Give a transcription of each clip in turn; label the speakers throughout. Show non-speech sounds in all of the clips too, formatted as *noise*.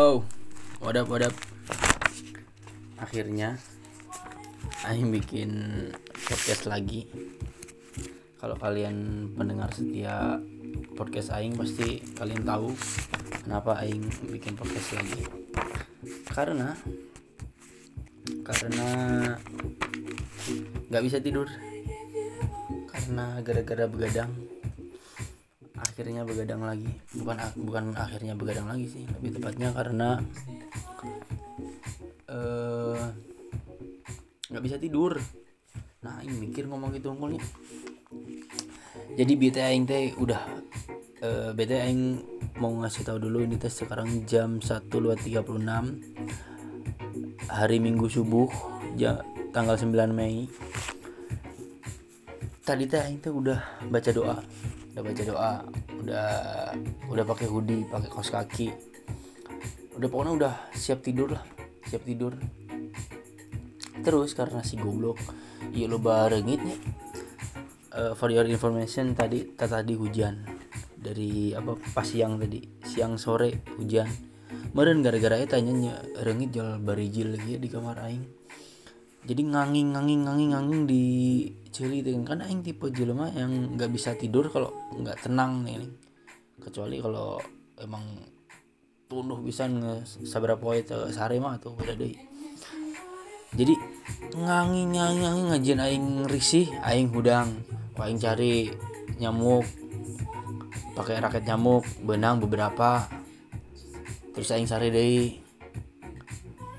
Speaker 1: What up? Akhirnya Aing bikin podcast lagi. Kalau kalian pendengar setia podcast Aing pasti kalian tahu kenapa Aing bikin podcast lagi. Karena karena nggak bisa tidur. Karena gara-gara begadang akhirnya begadang lagi. Bukan bukan akhirnya begadang lagi sih lebih tepatnya karena eh nggak bisa tidur. Nah ini mikir ngomong gitu unggulnya jadi BT aing teh udah eh BT aing mau ngasih tahu dulu ini teh sekarang jam 1.36 hari Minggu subuh ja, tanggal 9 Mei. Tadi teh aing teh udah baca doa udah baca doa udah udah pakai hoodie pakai kaos kaki. Udah pokoknya udah siap tidur lah siap tidur. Terus karena si goblok iya lo barengit nih uh, for your information tadi tadi hujan. Dari apa pas siang tadi siang sore hujan. Meren gara-gara itu tanya rengit jual barijil lagi ya di kamar aing jadi nganging nganging nganging nganging di cili dengan kan aing tipe jelema yang nggak bisa tidur kalau nggak tenang nih, kecuali kalau emang tunduh bisa nge sabra poe sehari mah tuh beda deh jadi nganging nganging nganging ngajin aing risih aing hudang aing cari nyamuk pakai raket nyamuk benang beberapa terus aing sare deh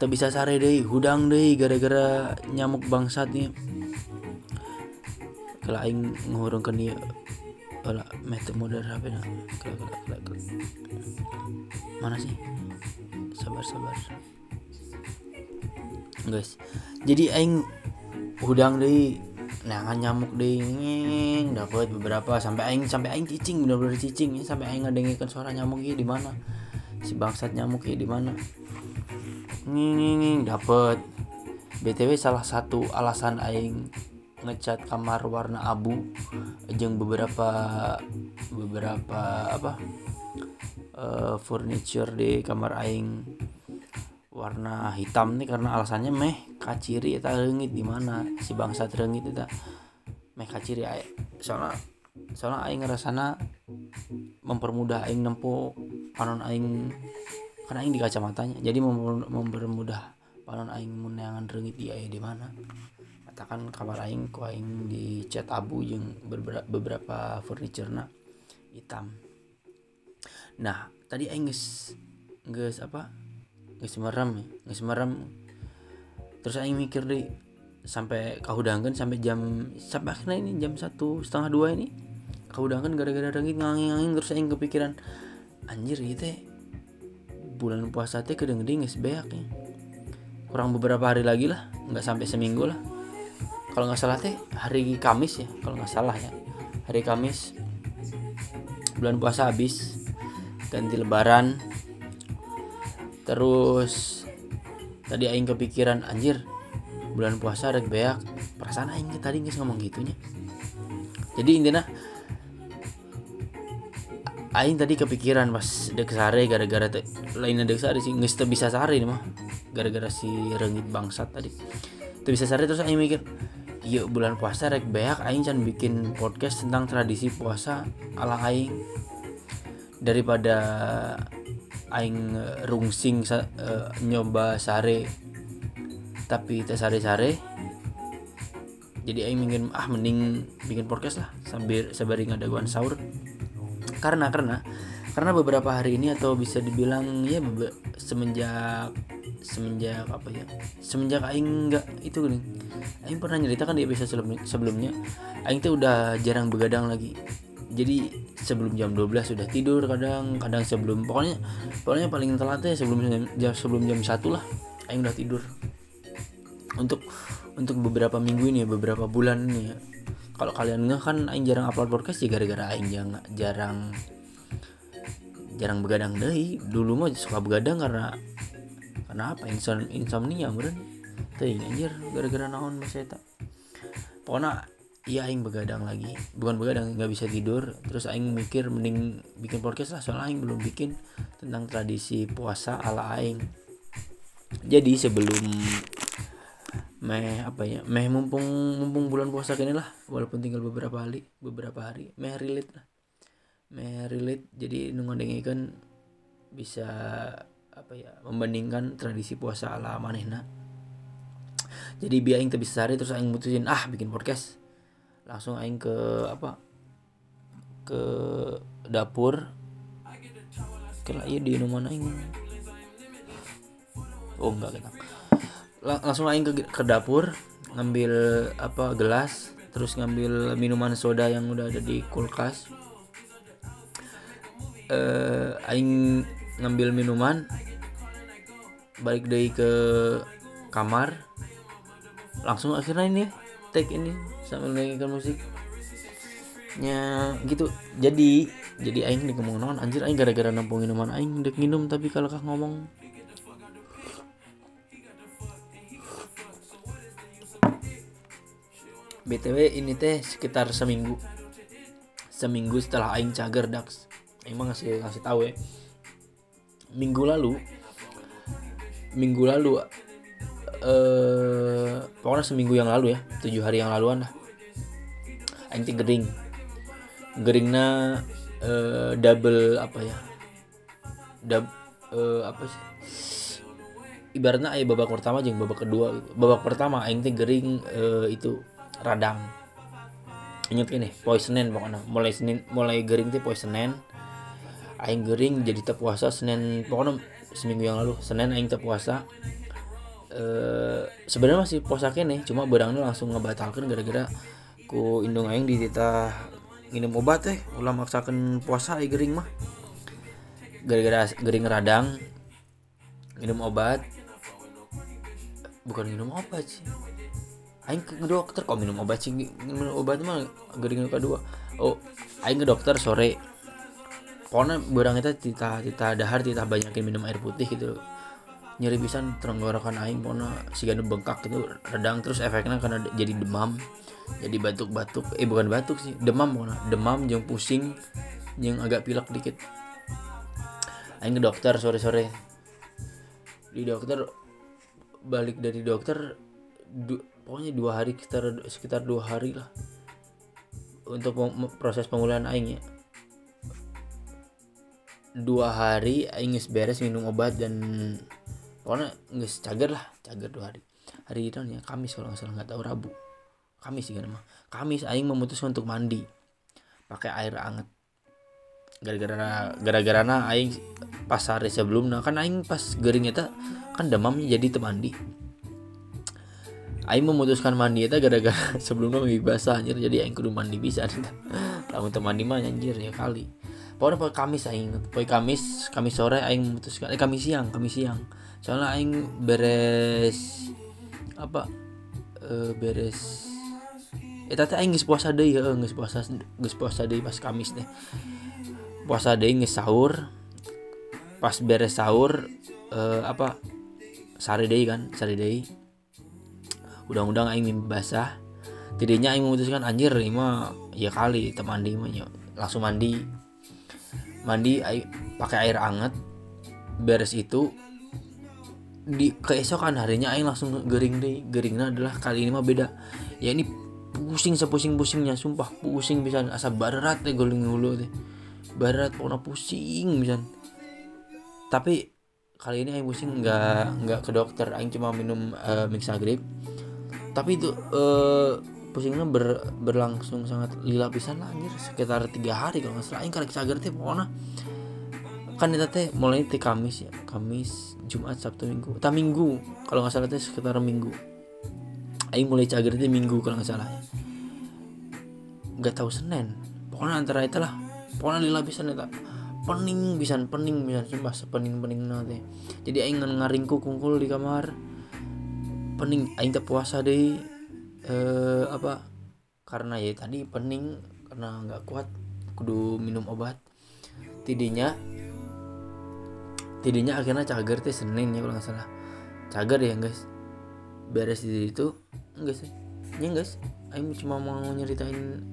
Speaker 1: tak bisa sare deh hudang deh gara-gara nyamuk bangsat nih. Kalau aing ngurungkan dia kalau mete modal apa nah kalau kalau kalau mana sih? Sabar sabar. Guys jadi aing hudang deh nah nyamuk deh dapat beberapa. Sampai aing sampai aing cicing bener-bener cicing. Sampai aing ngedengarkan suara nyamuk di mana? Si bangsat nyamuk di mana nging dapat btw salah satu alasan aing ngecat kamar warna abu jeng beberapa beberapa apa uh, furniture di kamar aing warna hitam nih karena alasannya meh kaciri eta rengit di mana si bangsa rengit eta. Meh kaciri aing soalnya soalnya aing ngerasana mempermudah aing nempo panon aing karena aing di kacamatanya. Jadi mempermudah panon aing meneangan rengit di aing di mana. Katakan kamar aing ku aing di cat abu yang beberapa, furniture na hitam. Nah tadi aing geus geus apa? Geus merem ya geus merem. Terus aing mikir deh sampai kahudangkan sampai jam sampai akhirnya ini jam satu setengah dua ini. Kahudangkan gara-gara rengit ngangin-ngangin terus aing kepikiran anjir gitu ya bulan puasa teh kedeng-kedeng geus beak ya. Kurang beberapa hari lagi lah nggak sampai seminggu lah. Kalau nggak salah teh hari Kamis ya kalau nggak salah ya. Hari Kamis bulan puasa habis ganti lebaran. Terus tadi aing kepikiran anjir bulan puasa rek beak. Perasaan aing tadi nggak ngomong gitunya. Jadi intinya aing tadi kepikiran pas dek sare gara-gara lainnya dek sare sih nggak bisa sare nih mah. Gara-gara si rengit bangsat tadi. Itu bisa sare terus aing mikir iya bulan puasa rek beak aing can bikin podcast tentang tradisi puasa ala aing. Daripada aing rungsing uh, nyoba sare tapi teh sare-sare jadi aing ingin ah mending bikin podcast lah sambil sabari ngadaguan sahur karena karena karena beberapa hari ini atau bisa dibilang ya semenjak semenjak apa ya semenjak aing nggak itu nih aing pernah nyerita kan di episode sebelum, sebelumnya aing tuh udah jarang begadang lagi. Jadi sebelum jam 12 sudah tidur kadang kadang sebelum pokoknya pokoknya paling telat ya sebelum jam sebelum jam satu lah aing udah tidur. Untuk untuk beberapa minggu ini beberapa bulan ini ya kalau kalian nggak kan aing jarang upload podcast ya gara-gara aing jarang jarang jarang begadang deh dulu mah suka begadang karena karena apa? Insom insomnia meren tuh anjir gara-gara naon mas eta pokoknya iya aing begadang lagi. Bukan begadang nggak bisa tidur. Terus aing mikir mending bikin podcast lah soalnya aing belum bikin tentang tradisi puasa ala aing. Jadi sebelum meh apa ya? Meh mumpung mumpung bulan puasa kini lah walaupun tinggal beberapa hari beberapa hari. Meh relate lah. Meh relate jadi nunggu bisa apa ya membandingkan tradisi puasa ala manehna. Jadi biar aing bisa sehari terus aing mutusin ah bikin podcast. Langsung aing ke apa ke dapur. Ke iya di rumah aing? Oh enggak kita langsung aing ke, ke dapur ngambil apa gelas terus ngambil minuman soda yang udah ada di kulkas. Eh aing ngambil minuman balik dari ke kamar. Langsung akhirnya ini take ini sambil mendengarkan musiknya gitu. Jadi jadi aing di ngomong non anjir aing gara-gara nampung minuman aing dek minum tapi kalau kah ngomong btw ini teh sekitar seminggu. Seminggu setelah aing cager dax. Emang ngasih ngasih tahu ya. Minggu lalu minggu lalu eh pokoknya seminggu yang lalu ya tujuh hari yang laluan lah. Anjing gering. Geringnya eh, double apa ya? Dub eh, apa sih? Ibaratnya ayah babak pertama aja babak kedua gitu. babak pertama aing teh gering eh, itu radang. Ingat ini poisonen pokoknya. Mulai senin mulai gering teh poisonen aing gering jadi tak puasa senin pokoknya seminggu yang lalu. Senin aing tak puasa eh sebenarnya masih puasa kene cuma barangnya langsung ngebatalkan gara-gara ku indung aing di tita minum obat teh ulah maksakan puasa aing gering mah. Gara-gara gering radang minum obat. Bukan minum obat sih aing ke dokter kok minum obat sih? Minum obat mah gering kedua. Oh aing ke dokter sore. Pokoknya barang itu tita tita dahar tita banyakin minum air putih gitu. Nyeri bisa tenggorokan aing pokoknya si ganda bengkak gitu redang. Terus efeknya karena jadi demam jadi batuk-batuk. Eh bukan batuk sih demam pokoknya. Demam yang pusing yang agak pilek dikit. Aing ke dokter sore-sore. Di dokter balik dari dokter du, pokoknya dua hari sekitar sekitar dua hari lah. Untuk proses pemulihan aing ya. Dua hari aing beres minum obat dan pokoknya nggak cager lah cager dua hari. Hari itu ya Kamis kalau nggak salah nggak tahu Rabu. Kamis sih kan mah Kamis aing memutuskan untuk mandi. Pakai air anget gara-gara gara-gara aing pas hari sebelumnya. Kan aing pas gering itu kan demamnya jadi temandi Aing memutuskan mandi itu gara-gara *laughs* sebelumnya lebih basah anjir. Jadi aing kudu mandi bisa *laughs* lamun mandi mah anjir ya kali. Pokoknya poe Kamis aing poe Kamis Kamis sore aing memutuskan eh Kamis siang Kamis siang. Soalnya aing beres apa e, beres eh tadi aing geus puasa deui heeh geus puasa geus puasa deui pas Kamis deh. Puasa deui geus sahur pas beres sahur e, apa sare deui kan sare deui udang-udang aing basah. Tidinya aing memutuskan anjir ini mah ya kali temandi mah ya langsung mandi. Mandi pakai air hangat beres itu. Di keesokan harinya aing langsung gering deh geringnya adalah kali ini mah beda. Ya ini pusing sepusing pusingnya sumpah pusing bisa asa barat deh guling dulu deh. Barat pokoknya pusing bisa tapi kali ini aing pusing nggak nggak ke dokter. Aing cuma minum uh, mixagrip tapi itu uh, pusingnya ber, berlangsung sangat lila pisan lah anjir. Sekitar tiga hari kalau nggak salah. Karek cager teh pokoknya. Kan itu teh mulai teh Kamis ya. Kamis Jumat Sabtu Minggu. Tak Minggu. Kalau nggak salah teh sekitar Minggu. Aing mulai cager teh Minggu kalau nggak salah ya. Nggak tahu Senin. Pokoknya antara itu lah. Pokoknya lila pisan eta pening pisan pening pisan. Sumpah sepening pening nanti jadi aing ngaringku kungkul di kamar pening aing puasa deh eh apa karena ya tadi pening karena nggak kuat kudu minum obat. Tidinya tidinya akhirnya cager teh senin ya kalau nggak salah. Cager ya guys. Beres di situ enggak sih? Ya guys Aing cuma mau nyeritain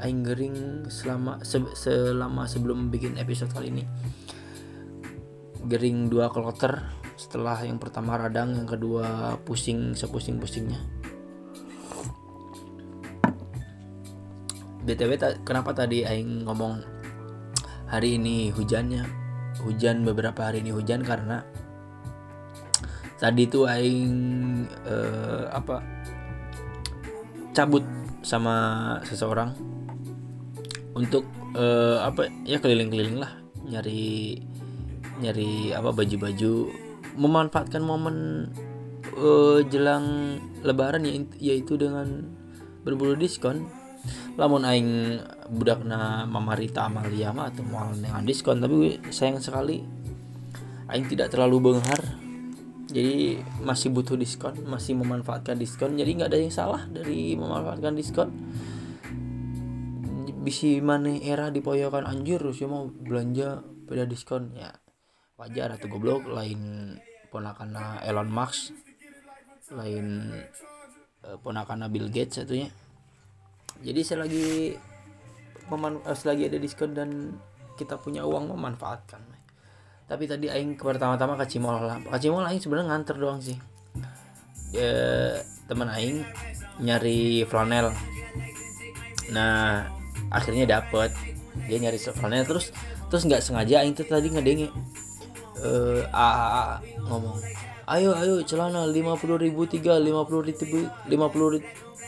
Speaker 1: Aing gering selama se selama sebelum bikin episode kali ini. Gering dua kloter setelah yang pertama radang yang kedua pusing sepusing pusingnya btw ta kenapa tadi Aing ngomong hari ini hujannya? Hujan beberapa hari ini hujan karena tadi tuh Aing uh, apa cabut sama seseorang untuk uh, apa ya keliling-keliling lah nyari nyari apa baju-baju memanfaatkan momen uh, jelang lebaran ya, yaitu dengan berburu diskon. Lamun aing budakna Mama Rita Amalia mah atau mau dengan diskon tapi sayang sekali aing tidak terlalu benghar. Jadi masih butuh diskon masih memanfaatkan diskon. Jadi nggak ada yang salah dari memanfaatkan diskon. Bisi mana era dipoyokan anjir ya mau belanja pada diskon. Ya wajar atau goblok lain ponakan Elon Musk lain uh, ponakan Bill Gates satunya jadi selagi meman eh, selagi ada diskon dan kita punya uang memanfaatkan. Tapi tadi aing pertama-tama ke Cimol lah. Ke Cimol aing sebenarnya nganter doang sih. Ya, teman aing nyari flanel. Nah akhirnya dapet. Dia nyari flanel terus terus nggak sengaja aing tuh tadi ngedenge uh, ngomong. Ayo ayo celana lima puluh ribu tiga lima puluh ribu lima puluh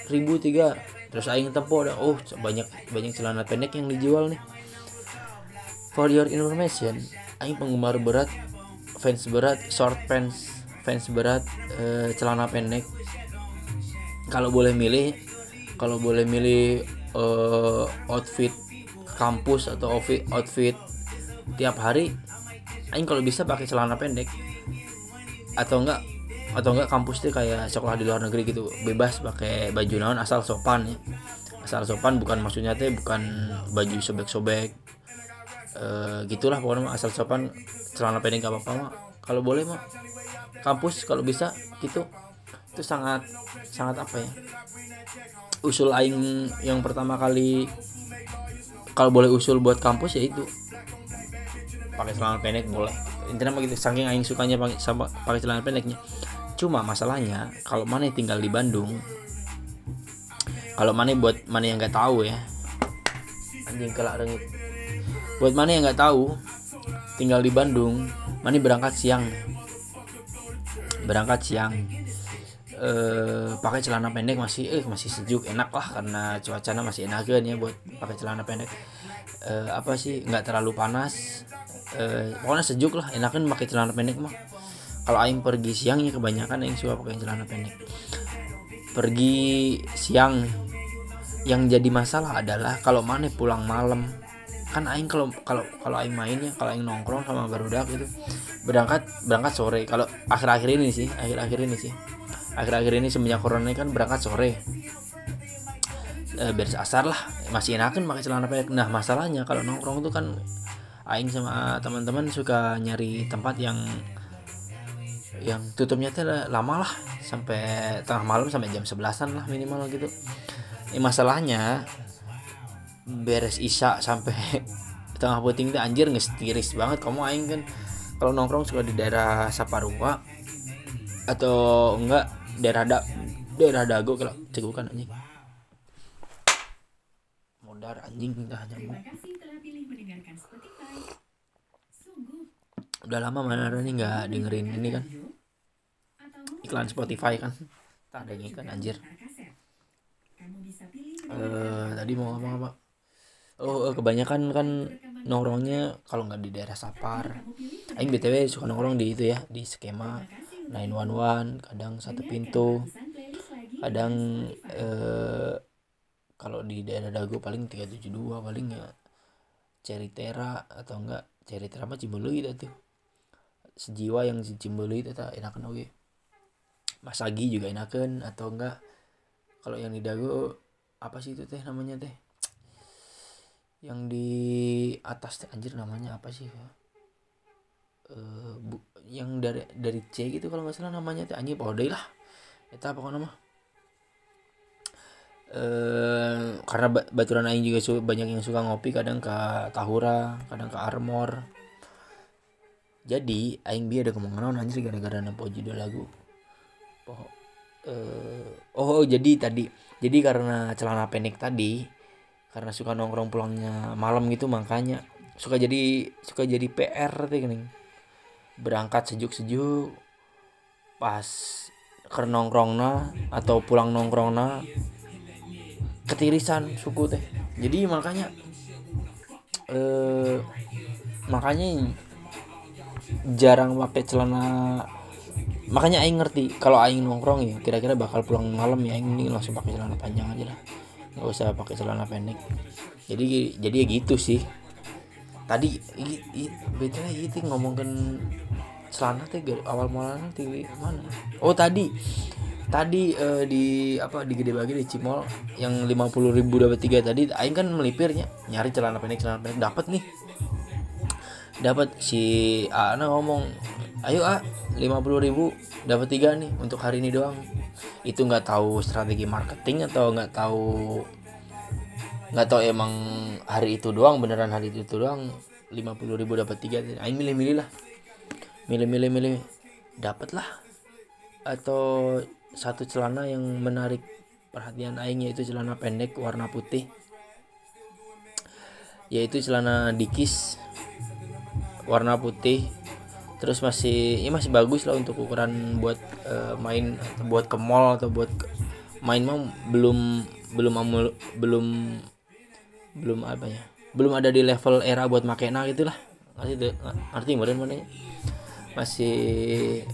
Speaker 1: ribu tiga. Terus aing tempo ada oh banyak banyak celana pendek yang dijual nih. For your information aing penggemar berat fans berat short pants fans berat uh, celana pendek. Kalau boleh milih kalau boleh milih uh, outfit kampus atau outfit outfit tiap hari aing kalau bisa pakai celana pendek. Atau enggak atau enggak kampus tuh kayak sekolah di luar negeri gitu. Bebas pakai baju naon asal sopan ya. Asal sopan bukan maksudnya teh bukan baju sobek-sobek. E, gitulah pokoknya asal sopan celana pendek gak apa-apa mah. Kalau boleh mah kampus kalau bisa gitu. Itu sangat sangat apa ya? Usul aing yang pertama kali kalau boleh usul buat kampus ya itu pakai celana pendek boleh. Intinya gitu saking aing sukanya pakai pakai celana pendeknya. Cuma masalahnya kalau mana tinggal di Bandung kalau mana buat mana yang nggak tahu ya. Anjing kelak rengit. Buat mana yang nggak tahu tinggal di Bandung mana berangkat siang. Berangkat siang. Eh, pakai celana pendek masih eh masih sejuk enak lah karena cuacanya masih enak ya buat pakai celana pendek eh, apa sih nggak terlalu panas. Eh, pokoknya sejuk lah enakan pakai celana pendek mah. Kalau aing pergi siangnya kebanyakan aing suka pakai celana pendek. Pergi siang yang jadi masalah adalah kalau mana pulang malam. Kan aing kalau kalau kalau aing mainnya kalau aing nongkrong sama barudak gitu berangkat berangkat sore. Kalau akhir-akhir ini sih akhir-akhir ini sih. Akhir-akhir ini semenjak corona kan berangkat sore e, beres asar lah. Masih enakan pakai celana pendek. Nah masalahnya kalau nongkrong tuh kan aing sama teman-teman suka nyari tempat yang yang tutupnya tuh lama lah. Sampai tengah malam sampai jam sebelasan lah minimal gitu. Ini masalahnya beres isya sampai *laughs* tengah puting itu anjir ngestiris banget. Kamu aing kan kalau nongkrong suka di daerah Saparua atau enggak daerah da daerah Dago kalau cegukan anjing modar anjing. Dah nyambung. udah lama mana nih nggak dengerin ini kan? iklan Spotify. Kan? Tak ada kan anjir. uh, tadi mau ngomong apa? Oh uh, kebanyakan kan nongkrongnya kalau nggak di daerah Sapar. Aing btw suka nongkrong di itu ya di skema 911 kadang satu pintu. kadang uh, kalau di daerah Dago paling 372 paling ya Ceritera atau enggak Ceritera mah Cimbulu gitu tuh. Sejiwa yang Cimbulu itu enakan oke. Masagi juga enakan atau enggak. Kalau yang di dago apa sih itu teh namanya teh? Yang di atas teh anjir namanya apa sih? Ya? Bu, yang dari dari C gitu kalau nggak salah namanya teh anjir deh lah. Itu apa nama eh karena baturan aing juga su banyak yang suka ngopi kadang ke Tahura kadang ke Armor. Jadi aing bi ada kemungkinan naon anjir gara-gara nampo judul lagu. Oh, eh, oh jadi tadi jadi karena celana pendek tadi karena suka nongkrong pulangnya malam gitu makanya suka jadi suka jadi PR gini. Berangkat sejuk-sejuk pas ke nongkrongna atau pulang nongkrongna ketirisan suku teh. Jadi makanya eh makanya jarang pakai celana makanya aing ngerti kalau aing nongkrong ya kira-kira bakal pulang malam ya aing ini langsung pakai celana panjang aja lah. Nggak usah pakai celana pendek. Jadi jadi ya gitu sih. Tadi beda gitu ngomongin celana teh awal mulanya teh mana? Oh tadi tadi uh, di apa di gede bagi di Cimol yang lima puluh ribu dapat tiga tadi aing kan melipirnya nyari celana pendek celana pendek dapat nih. Dapat si Ana ngomong ayo A lima puluh ribu dapat tiga nih untuk hari ini doang. Itu nggak tahu strategi marketing atau nggak tahu nggak tahu emang hari itu doang beneran hari itu doang lima puluh ribu dapat tiga aing milih-milih lah. Milih-milih milih dapat lah. Atau satu celana yang menarik perhatian aing yaitu celana pendek warna putih. Yaitu celana dikis warna putih. Terus masih ya masih bagus lah untuk ukuran buat uh, main atau buat ke mall atau buat ke, main mah belum belum amul, belum belum apa ya belum ada di level era buat makena gitu lah. Ngerti arti kemudian mana masih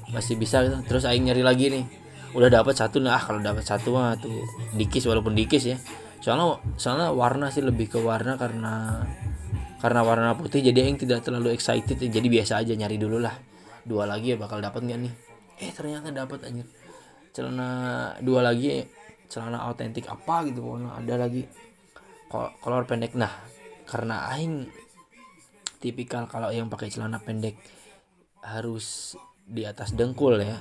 Speaker 1: masih bisa gitu. terus aing nyari lagi nih udah dapat satu nah kalau dapat satu mah tuh dikis walaupun dikis ya. Soalnya soalnya warna sih lebih ke warna karena karena warna putih jadi yang tidak terlalu excited jadi biasa aja nyari dulu lah. Dua lagi ya bakal dapat nggak nih? Eh ternyata dapat anjir. Celana dua lagi celana autentik apa gitu pokoknya ada lagi. Kolor pendek nah karena aing tipikal kalau yang pakai celana pendek harus di atas dengkul ya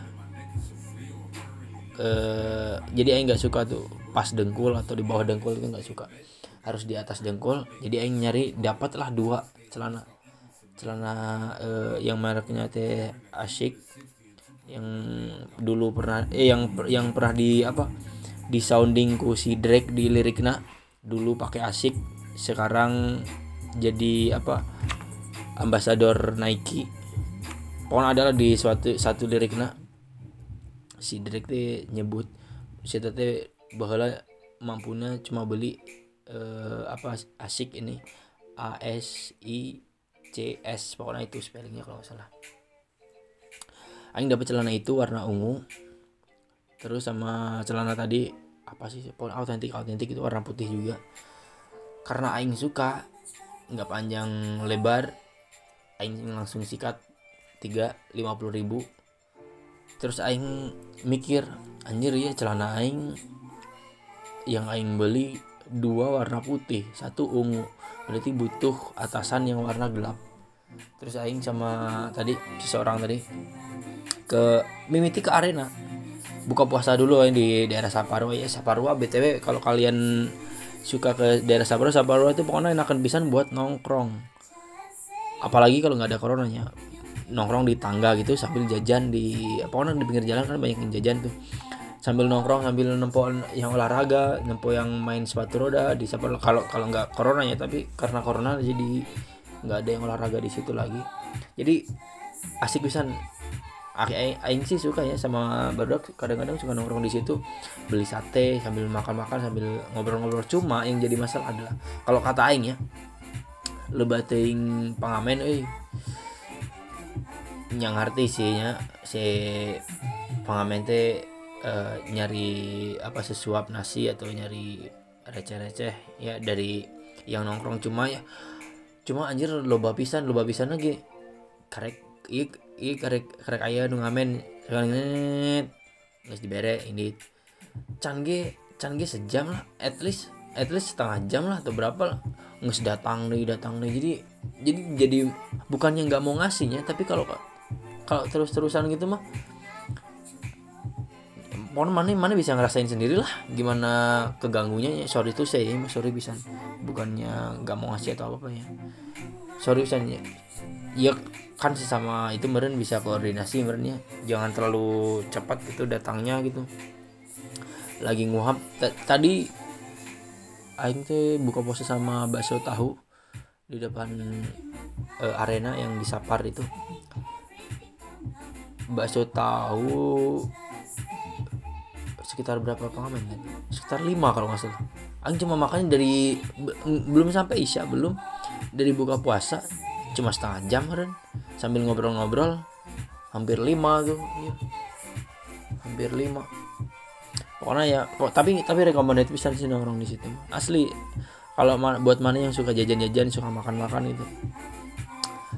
Speaker 1: eh, jadi aing nggak suka tuh pas dengkul atau di bawah dengkul itu nggak suka. Harus di atas dengkul. Jadi aing nyari dapatlah dua celana. Celana eh, yang mereknya teh asyik yang dulu pernah eh yang yang pernah di apa di sounding ku si Drake di liriknya dulu pakai asyik sekarang jadi apa ambasador Nike. Pokoknya adalah di suatu satu liriknya si Drake teh nyebut si teh bahwa mampunya cuma beli uh, apa asik ini A S I C S pokoknya itu spellingnya kalau nggak salah. Aing dapat celana itu warna ungu terus sama celana tadi apa sih pokoknya autentik autentik itu warna putih juga. Karena Aing suka nggak panjang lebar Aing langsung sikat tiga lima puluh ribu terus aing mikir anjir ya celana aing yang aing beli dua warna putih satu ungu. Berarti butuh atasan yang warna gelap. Terus aing sama tadi seseorang tadi ke mimiti ke arena. Buka puasa dulu ya di daerah Saparua. Ya Saparua btw kalau kalian suka ke daerah Saparua Saparua itu pokoknya enakan bisa buat nongkrong. Apalagi kalau nggak ada coronanya nongkrong di tangga gitu sambil jajan di apa orang di pinggir jalan kan banyak yang jajan tuh. Sambil nongkrong sambil nempo yang olahraga nempo yang main sepatu roda di kalau kalau nggak corona ya tapi karena corona jadi nggak ada yang olahraga di situ lagi. Jadi asik bisa Aing sih suka ya sama baru kadang-kadang suka nongkrong di situ beli sate sambil makan-makan sambil ngobrol-ngobrol. Cuma yang jadi masalah adalah kalau kata Aing ya lebating pengamen eh yang ngerti sih ya si pengamen teh uh, nyari apa sesuap nasi atau nyari receh-receh ya dari yang nongkrong. Cuma ya cuma anjir loba pisan loba pisan lagi. Karek i i karek karek ayah nu ngamen. Sekarang nggak dibere ini canggih canggih sejam lah at least at least setengah jam lah atau berapa lah. Nggak datang nih datang nih jadi jadi jadi bukannya nggak mau ngasihnya tapi kalau kalau terus-terusan gitu mah pokoknya mana mana bisa ngerasain sendiri lah gimana keganggunya. Ya sorry tuh saya sorry bisa. Bukannya nggak mau ngasih atau apa, apa ya. Sorry bisa ya, ya kan sesama itu meren bisa koordinasi merennya jangan terlalu cepat itu datangnya gitu. Lagi nguhap tadi aing teh buka puasa sama bakso tahu di depan uh, arena yang di Sapar itu bakso tahu. Sekitar berapa pengamen kan? sekitar lima kalau nggak salah. Aing cuma makannya dari belum sampai isya belum. Dari buka puasa cuma setengah jam kan sambil ngobrol-ngobrol hampir lima tuh. Ya. hampir lima. Pokoknya ya kok tapi tapi rekomendasi bisa sih nongkrong di situ. Asli kalau buat mana yang suka jajan-jajan suka makan-makan itu.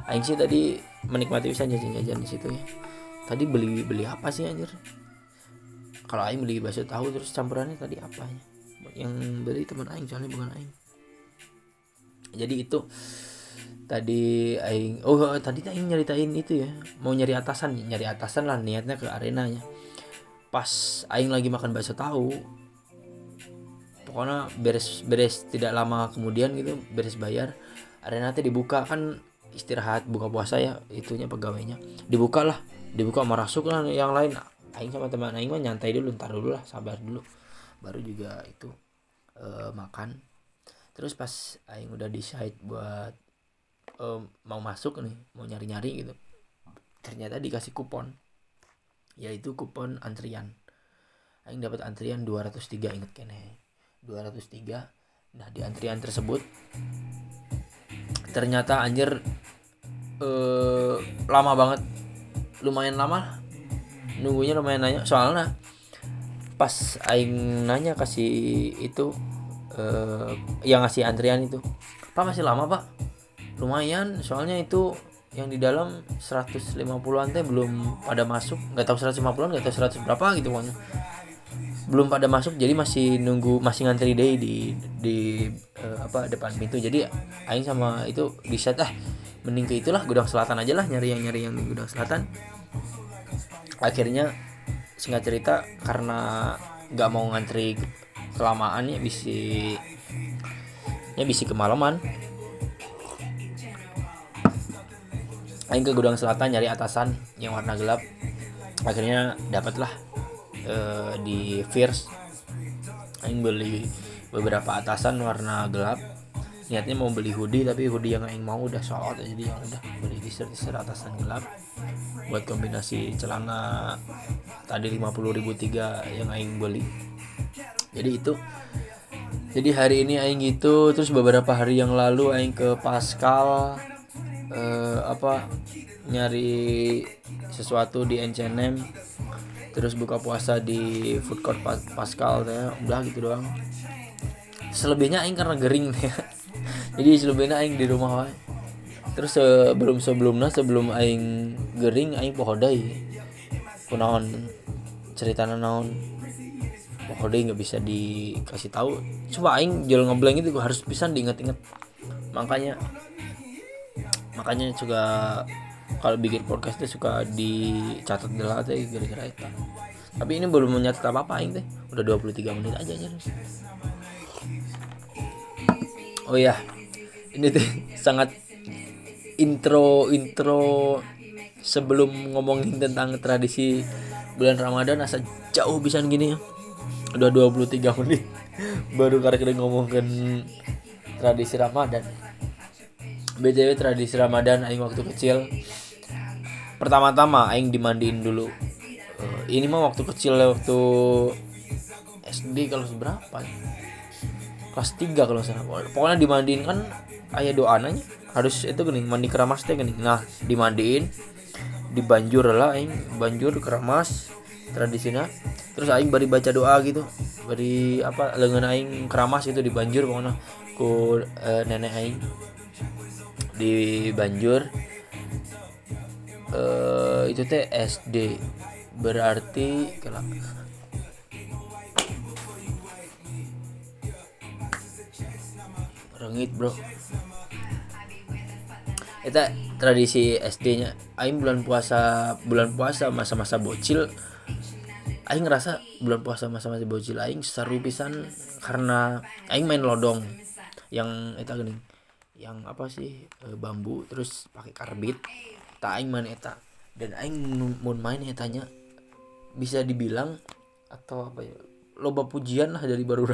Speaker 1: Aing sih tadi menikmati bisa jajan-jajan di situ ya tadi beli beli apa sih anjir? Kalau Aing beli bakso tahu terus campurannya tadi apa ya? Yang beli teman Aing soalnya bukan Aing. Jadi itu tadi Aing oh tadi Aing nyeritain itu ya. Mau nyari atasan nyari atasan lah niatnya ke arenanya. Pas Aing lagi makan bakso tahu pokoknya beres beres tidak lama kemudian gitu beres bayar arena teh dibuka. Kan istirahat buka puasa ya itunya pegawainya. Dibuka lah dibuka merasuk lah yang lain. Aing sama teman aing mah nyantai dulu ntar dulu lah sabar dulu. Baru juga itu uh, makan. Terus pas aing udah decide buat uh, mau masuk nih mau nyari nyari gitu ternyata dikasih kupon. Yaitu kupon antrian. Aing dapat antrian 203 inget kene. 203 nah di antrian tersebut ternyata anjir uh, lama banget lumayan lama. Nunggunya lumayan nanya soalnya pas aing nanya kasih itu uh, yang ngasih antrian itu. Pak masih lama pak? Lumayan soalnya itu yang di dalam 150-an teh belum pada masuk. Nggak tahu 150-an nggak tahu 100 berapa gitu pokoknya belum pada masuk jadi masih nunggu masih ngantri deh di di uh, apa depan pintu. Jadi aing sama itu di set ah mending ke itulah gudang selatan aja lah nyari yang nyari yang di gudang selatan. Akhirnya singkat cerita karena nggak mau ngantri kelamaan ya bisa ya bisa kemalaman. Aing ke gudang selatan nyari atasan yang warna gelap. Akhirnya dapatlah uh, di Fierce. Aing beli beberapa atasan warna gelap. Niatnya mau beli hoodie tapi hoodie yang Aing mau udah sold jadi yang udah beli t-shirt t-shirt atasan gelap. Buat kombinasi celana tadi 50.003 yang aing beli. Jadi itu jadi hari ini aing itu terus beberapa hari yang lalu aing ke Pascal eh, apa nyari sesuatu di NCNM terus buka puasa di food court Pascal ya udah gitu doang. Selebihnya aing karena gering ya *laughs* jadi selebihnya aing di rumah terus sebelum sebelumnya sebelum aing gering aing pohodai. Kunaon cerita naon? Pohodai nggak bisa dikasih tahu. Coba aing jual ngeblank itu harus bisa diinget-inget. Makanya makanya juga kalau bikin podcast itu suka dicatat dulu gara-gara itu. Tapi ini belum menyatat apa apa teh. Udah 23 menit aja aja oh ya ini teh *laughs* sangat intro intro sebelum ngomongin tentang tradisi bulan Ramadan asa jauh bisa gini ya. Udah 23 menit *laughs* baru karena ngomongin tradisi Ramadan. BTW tradisi Ramadan aing waktu kecil pertama-tama aing dimandiin dulu. Uh, ini mah waktu kecil waktu SD kalau seberapa kelas 3 kalau salah pokoknya dimandiin kan ayah doa nanya harus itu gini mandi keramas teh gini. Nah dimandiin dibanjur lah aing banjur keramas tradisinya. Terus aing bari baca doa gitu. Bari apa lengan aing keramas itu dibanjur pokoknya ku e, nenek aing dibanjur e, itu teh SD berarti kelak rengit bro. Kita tradisi SD nya aing bulan puasa bulan puasa masa-masa bocil aing ngerasa bulan puasa masa masih bocil aing seru pisan karena aing main lodong. Yang eta gini yang apa sih e, bambu terus pakai karbit tak aing main eta. Dan aing mau main etanya bisa dibilang atau apa ya loba pujian lah dari baru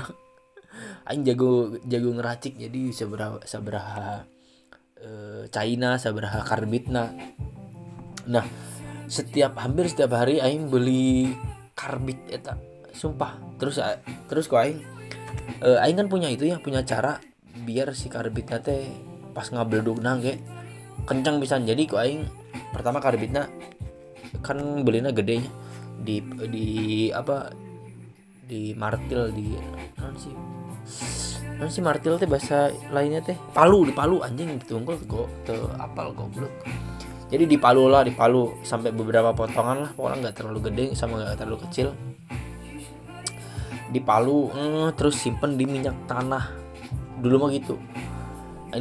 Speaker 1: *laughs* aing jago jago ngeracik jadi seberapa seberapa e, China seberapa karbit nah. Setiap hampir setiap hari aing beli karbit eta. Sumpah terus terus kok aing e, aing kan punya itu ya punya cara biar si karbitnya teh pas ngableduk nang kayak kencang bisa jadi kok aing pertama karbitnya kan belinya gedenya di di apa di martil di non sih? Non sih martil teh bahasa lainnya teh? Palu di palu anjing ditunggu kok te apal goblok. Jadi di palu lah di palu sampai beberapa potongan lah pokoknya nggak terlalu gede sama nggak terlalu kecil. Di palu eh, terus simpen di minyak tanah. Dulu mah gitu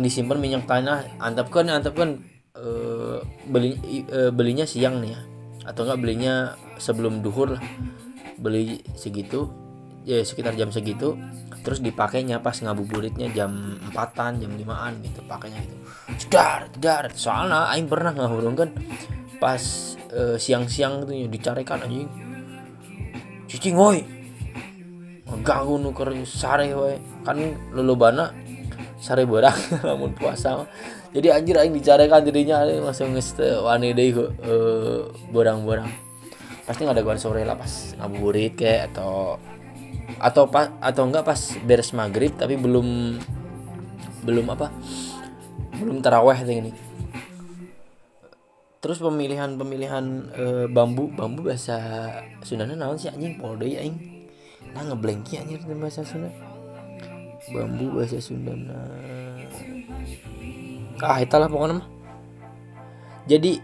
Speaker 1: disimpan minyak tanah. Antapkan antapkan eh, beli eh, belinya siang nih ya. Atau enggak belinya sebelum duhur lah. Beli segitu ya sekitar jam segitu. Terus dipakainya pas ngabuburitnya jam empatan jam limaan gitu pakainya gitu. Cedar cedar soalnya aing pernah ngahurung kan pas uh, siang-siang tuh dicarikan anjing. Cicing woi. Ganggu nuker sare woi. Kan lelobana sare berak namun *laughs* puasa jadi anjir aing dicarikan jadinya langsung ngeste wani deh uh, borang-borang pasti nggak ada gua sore lah pas ngabuburit kayak atau atau pas atau enggak pas beres maghrib tapi belum belum apa belum taraweh ini terus pemilihan pemilihan e, bambu bambu bahasa Sundana naon sih anjing? Poldo ya aing. Nah ngeblengki anjir bahasa Sunda bambu bahasa Sundana ah itulah pokoknya mah. Jadi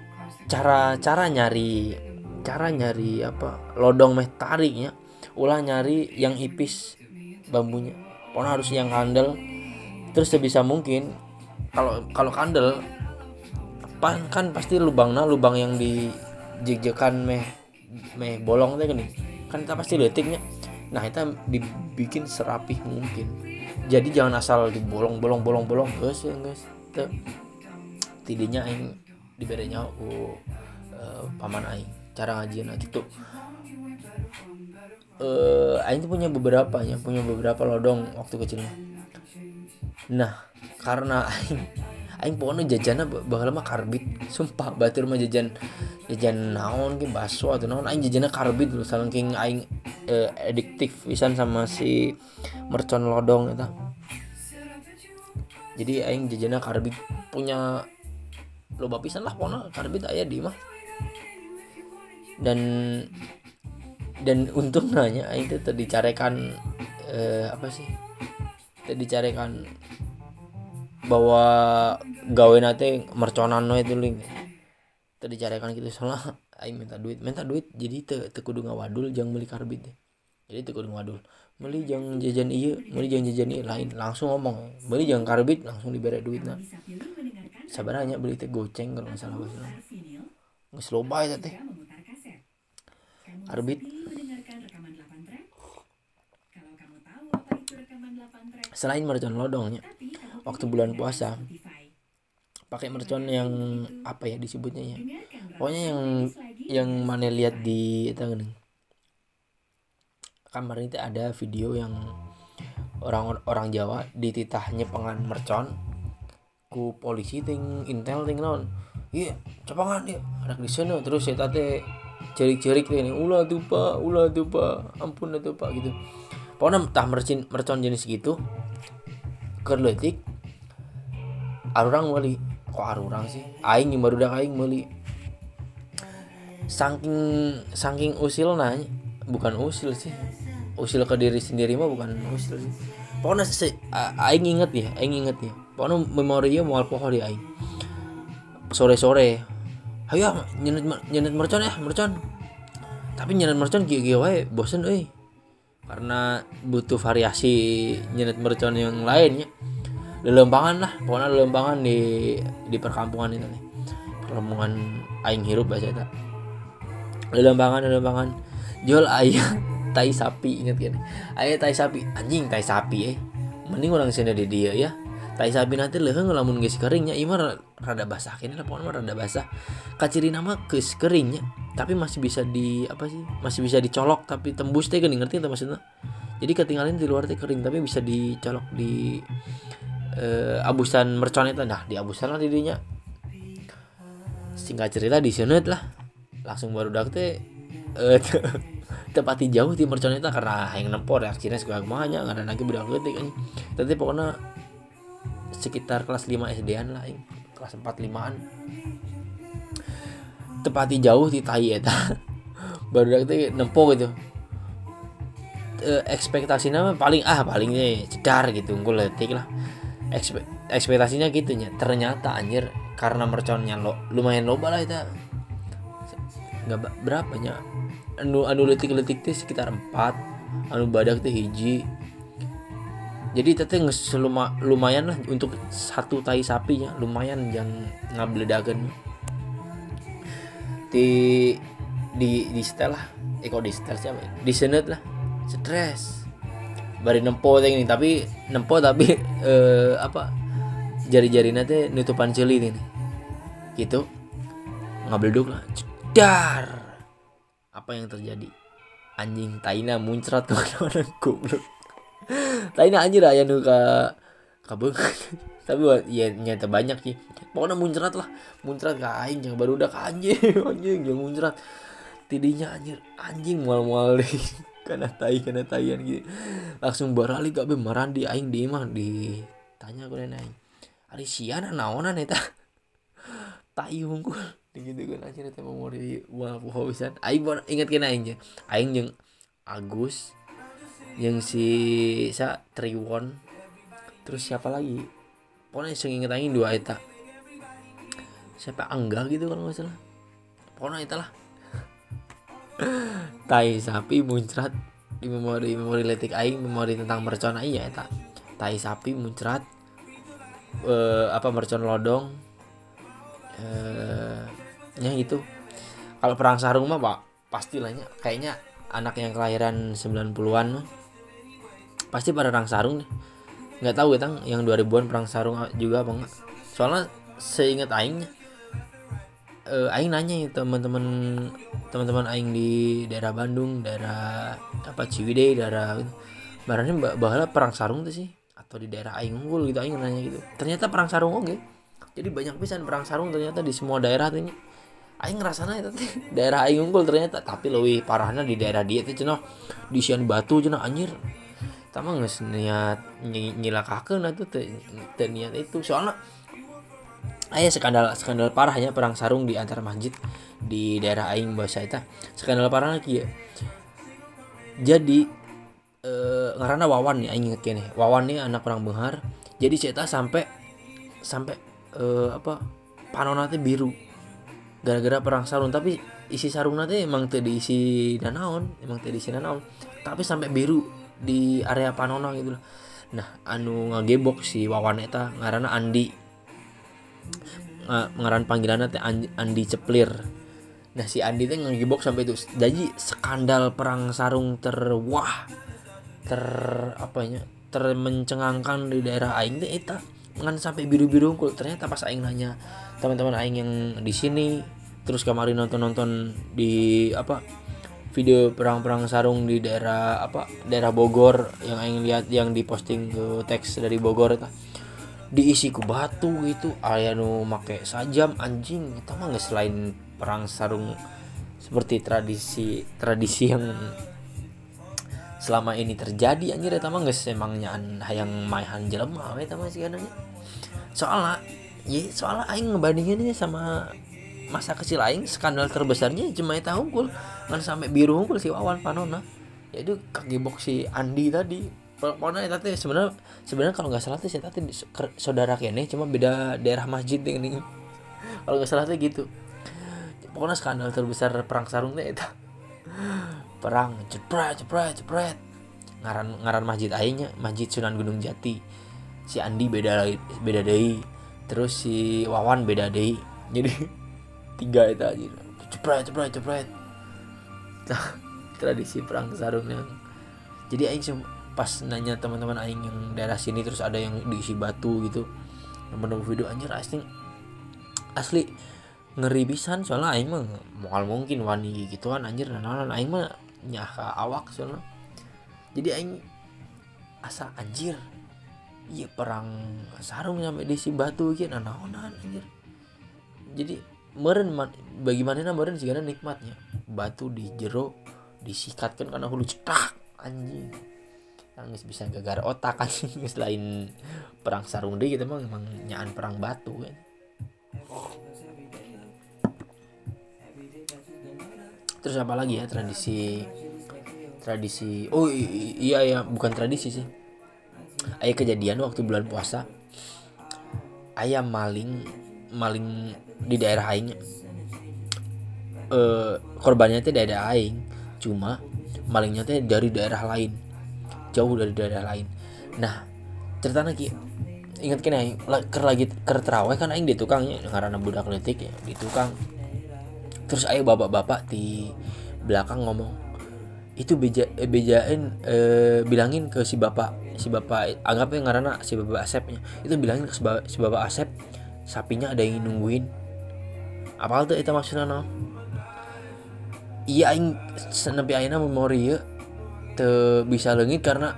Speaker 1: cara cara nyari cara nyari apa lodong meh tariknya ulah nyari yang ipis bambunya. Pokoknya harus yang kandel. Terus sebisa mungkin kalau kalau kandel pan kan pasti lubangnya lubang yang di jegjekan meh meh bolong teh kan kita pasti letiknya. Nah kita dibikin serapih mungkin jadi jangan asal dibolong bolong bolong bolong. Guys ya guys. Tidinya aing diberinya ku uh, paman aing cara ngajian nah, gitu eh uh, Aing punya beberapa ya punya beberapa lodong waktu kecilnya. Nah karena Aing Aing pokoknya jajannya bakal mah karbit. Sumpah batur mah jajan jajan naon ke baso atau naon. Aing jajannya karbit dulu saking Aing uh, adiktif pisan sama si mercon lodong itu jadi Aing jajannya karbit punya loba pisan lah pokoknya karbit ayah di mah. Dan dan untung nanya itu tadi carikan eh, apa sih? Tadi carikan bahwa gawe nate merconan no itu link tadi carikan gitu soalnya aing minta duit minta duit jadi te, te kudu ngawadul jangan beli karbit deh. Jadi te kudu ngawadul. Beli jangan jajan iya beli jangan jajan iya lain langsung ngomong beli jangan karbit langsung diberi duit nah sabarnya beli teh goceng kalau nggak salah nggak slow buy teh. Arbit selain mercon lodongnya waktu bulan puasa. Pakai mercon yang apa ya disebutnya ya? Pokoknya yang yang mana lihat di itu kamar ini ada video yang orang orang Jawa dititahnya pengan mercon. Ku polisi ting intel ting non iya cepangan ya anak di sana terus saya tadi cerik-cerik ini ulah tuh pak ulah tuh pak. Ampun tuh pak gitu. Pokoknya tah mercin mercon jenis gitu. Kerletik arurang wali kok arurang sih? Aing yang baru dah aing meli saking saking usil nanya bukan usil sih. Usil ke diri sendiri mah bukan usil sih. Pokoknya se aing inget ya aing inget ya. Pokoknya memorinya mau alkohol ya aing. Sore sore ayo nyenet nyenet mercon ya mercon. Tapi nyenet mercon gila gila wae bosen eh karena butuh variasi nyenet mercon yang lainnya lelembangan lah pokoknya lelembangan di di perkampungan itu nih. Perkampungan aing hirup bahasa itu. Lelembangan lelembangan. Jual ayah *laughs* tai sapi inget kan ayah tai sapi anjing tai sapi eh. Mending orang sini di dia ya. Tai sapi nanti leheng ngelamun guys keringnya imar rada basah kini lah pokoknya rada basah. Kaciri nama ke keringnya tapi masih bisa di apa sih masih bisa dicolok tapi tembus teh kan ngerti tak maksudnya? Jadi ketinggalan di luar teh kering tapi bisa dicolok di uh, abusan mercon itu. Nah di abusan lah didinya singkat cerita di sana lah. Langsung baru dak teh *laughs* uh, tepati jauh di mercon itu karena yang nempor reaksinya suka banyak nggak ada lagi budak ketik kan tapi pokoknya sekitar kelas 5 SD-an lah kelas 4 5an tepati jauh di tai eta. *laughs* Baru dak teh nempor gitu. Uh, ekspektasinya paling ah palingnya cedar gitu unggul letik lah Ekspe ekspektasinya gitu nya ternyata anjir karena merconnya lo lumayan loba lah itu. Nggak berapa nya anu anu letik-letik teh sekitar empat anu badak teh hiji. Jadi teteh luma, lumayan lah untuk satu tai sapinya lumayan yang ngabledagan di di di setelah eh kok di setel siapa di senet lah. Stres bari nempo ini tapi nempo tapi *laughs* eh, apa jari-jari nanti nutupan celi ini gitu. Ngableduk lah. Cedar. Apa yang terjadi? Anjing taina muncrat *laughs* ke mana goblok. Taina anjir aya nu ka *laughs* tapi ya nyata banyak sih. Pokoknya muncrat lah. Muncrat ke aing baru udah anjing anjing yang muncrat. Tidinya anjir anjing mual-mual karena tai karena taian gitu. Langsung beralih gak bemaran di aing di mah di tanya gue aing hari siana naonan eta? Tai unggul. Gitu kan aja eta memori wah wah bisa aing ingat kena aing aing yang Agus yang si sa Triwon. Terus siapa lagi? Pokoknya yang inget aing dua eta. Siapa? Angga gitu kalau nggak salah. Pokoknya itulah tai sapi muncrat di memori memori letik aing memori tentang mercon aing ya eta. Tai sapi muncrat uh, apa mercon lodong. Uh, ya itu kalau perang sarung mah pak pastilahnya kayaknya anak yang kelahiran 90-an pasti pada perang sarung nggak tahu ya yang 2000-an perang sarung juga apa enggak soalnya seingat aingnya uh, aing nanya ya teman-teman teman-teman aing di daerah Bandung daerah apa Ciwidey daerah barangnya bahwa perang sarung tuh sih atau di daerah aing unggul gitu aing nanya gitu. Ternyata perang sarung oke. Jadi banyak pisan perang sarung ternyata di semua daerah tuh ini. Aing ngerasana itu *laughs* daerah aing unggul ternyata tapi lebih parahnya di daerah dia tuh cina di sian batu cina anjir. Sama nggak niat nyilakakan itu tuh niat itu. Soalnya ayah skandal skandal parahnya perang sarung di antar masjid di daerah aing bahasa itu skandal parah lagi ya. Jadi eh, ngarana wawan nih aing kene. Wawan nih anak perang benghar. Jadi saya sampai sampai eh, apa panonate biru. Gara-gara perang sarung. Tapi isi sarung nanti emang tadi isi danaon emang tadi isi danaon. Tapi sampai biru di area panona gitu loh nah anu ngagebok si wawan eta ngarana Andi ngaran panggilannya teh Andi Ceplir. Nah si Andi teh ngegibok sampai itu. Jadi skandal perang sarung terwah ter apanya termencengangkan di daerah aing teh eta. Ngan sampai biru-biru unggul ternyata pas aing nanya teman-teman aing yang di sini terus kemarin nonton-nonton di apa video perang-perang sarung di daerah apa daerah Bogor yang aing lihat yang diposting ke teks dari Bogor itu diisi ku batu gitu. Ayah nu make sajam anjing. Kita mah nggak selain perang sarung seperti tradisi tradisi yang selama ini terjadi anjir. Eta mah geus emangnya hayang maihan jelema eta mah sigananya soalnya ya soalnya aing ngebandinginnya sama masa kecil aing skandal terbesarnya cuma eta unggul kan sampai biru unggul si Wawan Panona. Ya itu kaki box si Andi tadi pokoknya tadi sebenarnya sebenarnya kalau nggak salah tuh saya tadi saudara kene cuma beda daerah masjid ini. *laughs* Kalau nggak salah tuh gitu. Pokoknya skandal terbesar perang sarung teh itu. *laughs* Perang cepret cepret cepret ngaran ngaran masjid aingnya masjid Sunan Gunung Jati. Si Andi beda beda deh terus si Wawan beda deh *laughs* jadi tiga itu aja. Cepret cepret cepret tradisi perang sarung yang jadi aing pas nanya teman-teman aing yang daerah sini terus ada yang diisi batu gitu. Yang menemu video anjir asli asli ngeri pisan soalnya aing mah mual mungkin wani gitu kan anjir nah aing mah nyah awak soalnya. Jadi aing asa anjir iya perang sarung sampai diisi batu gitu naonan anjir. Jadi meren bagaimana meren sih nikmatnya. Batu di disikatkan karena hulu cetak anjing nangis bisa gagar otak kan *laughs* selain perang sarung deh gitu emang emang nyaan perang batu kan. Terus apa lagi ya tradisi tradisi oh iya ya bukan tradisi sih. Ayah kejadian waktu bulan puasa. Ayam maling maling di daerah aing. Eh korbannya itu daerah aing cuma malingnya teh dari daerah lain jauh dari daerah lain. Nah cerita lagi ingat kena ker lagi ker terawih kan aing di tukangnya karena budak letik ya di tukang. Terus ayo bapak-bapak di belakang ngomong itu beja eh, bejain eh, bilangin ke si bapak si bapak anggapnya karena si bapak asepnya. Itu bilangin ke si bapak, asep sapinya ada yang nungguin. Apa tuh itu maksudnya no? iya aing senepi aina memori ya te bisa lengit karena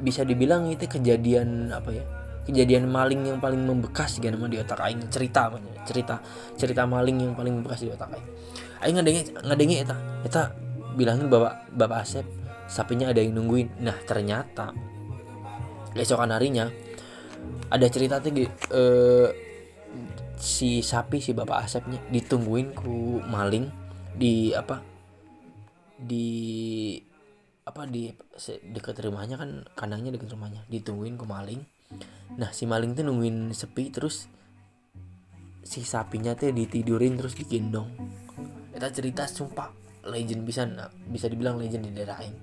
Speaker 1: bisa dibilang itu kejadian apa ya kejadian maling yang paling membekas gitu nama di otak aing cerita cerita cerita maling yang paling membekas di otak aing. Aing ngadengi ngadengi eta eta bilangin bapak bapak Asep sapinya ada yang nungguin. Nah ternyata besokan harinya ada cerita tuh eh, si sapi si bapak asepnya ditungguin ku maling di apa di apa di dekat rumahnya kan kandangnya dekat rumahnya. Ditungguin ku maling. Nah si maling tuh nungguin sepi terus si sapinya tuh ditidurin terus digendong. Kita cerita sumpah legend bisa bisa dibilang legend di daerah lain.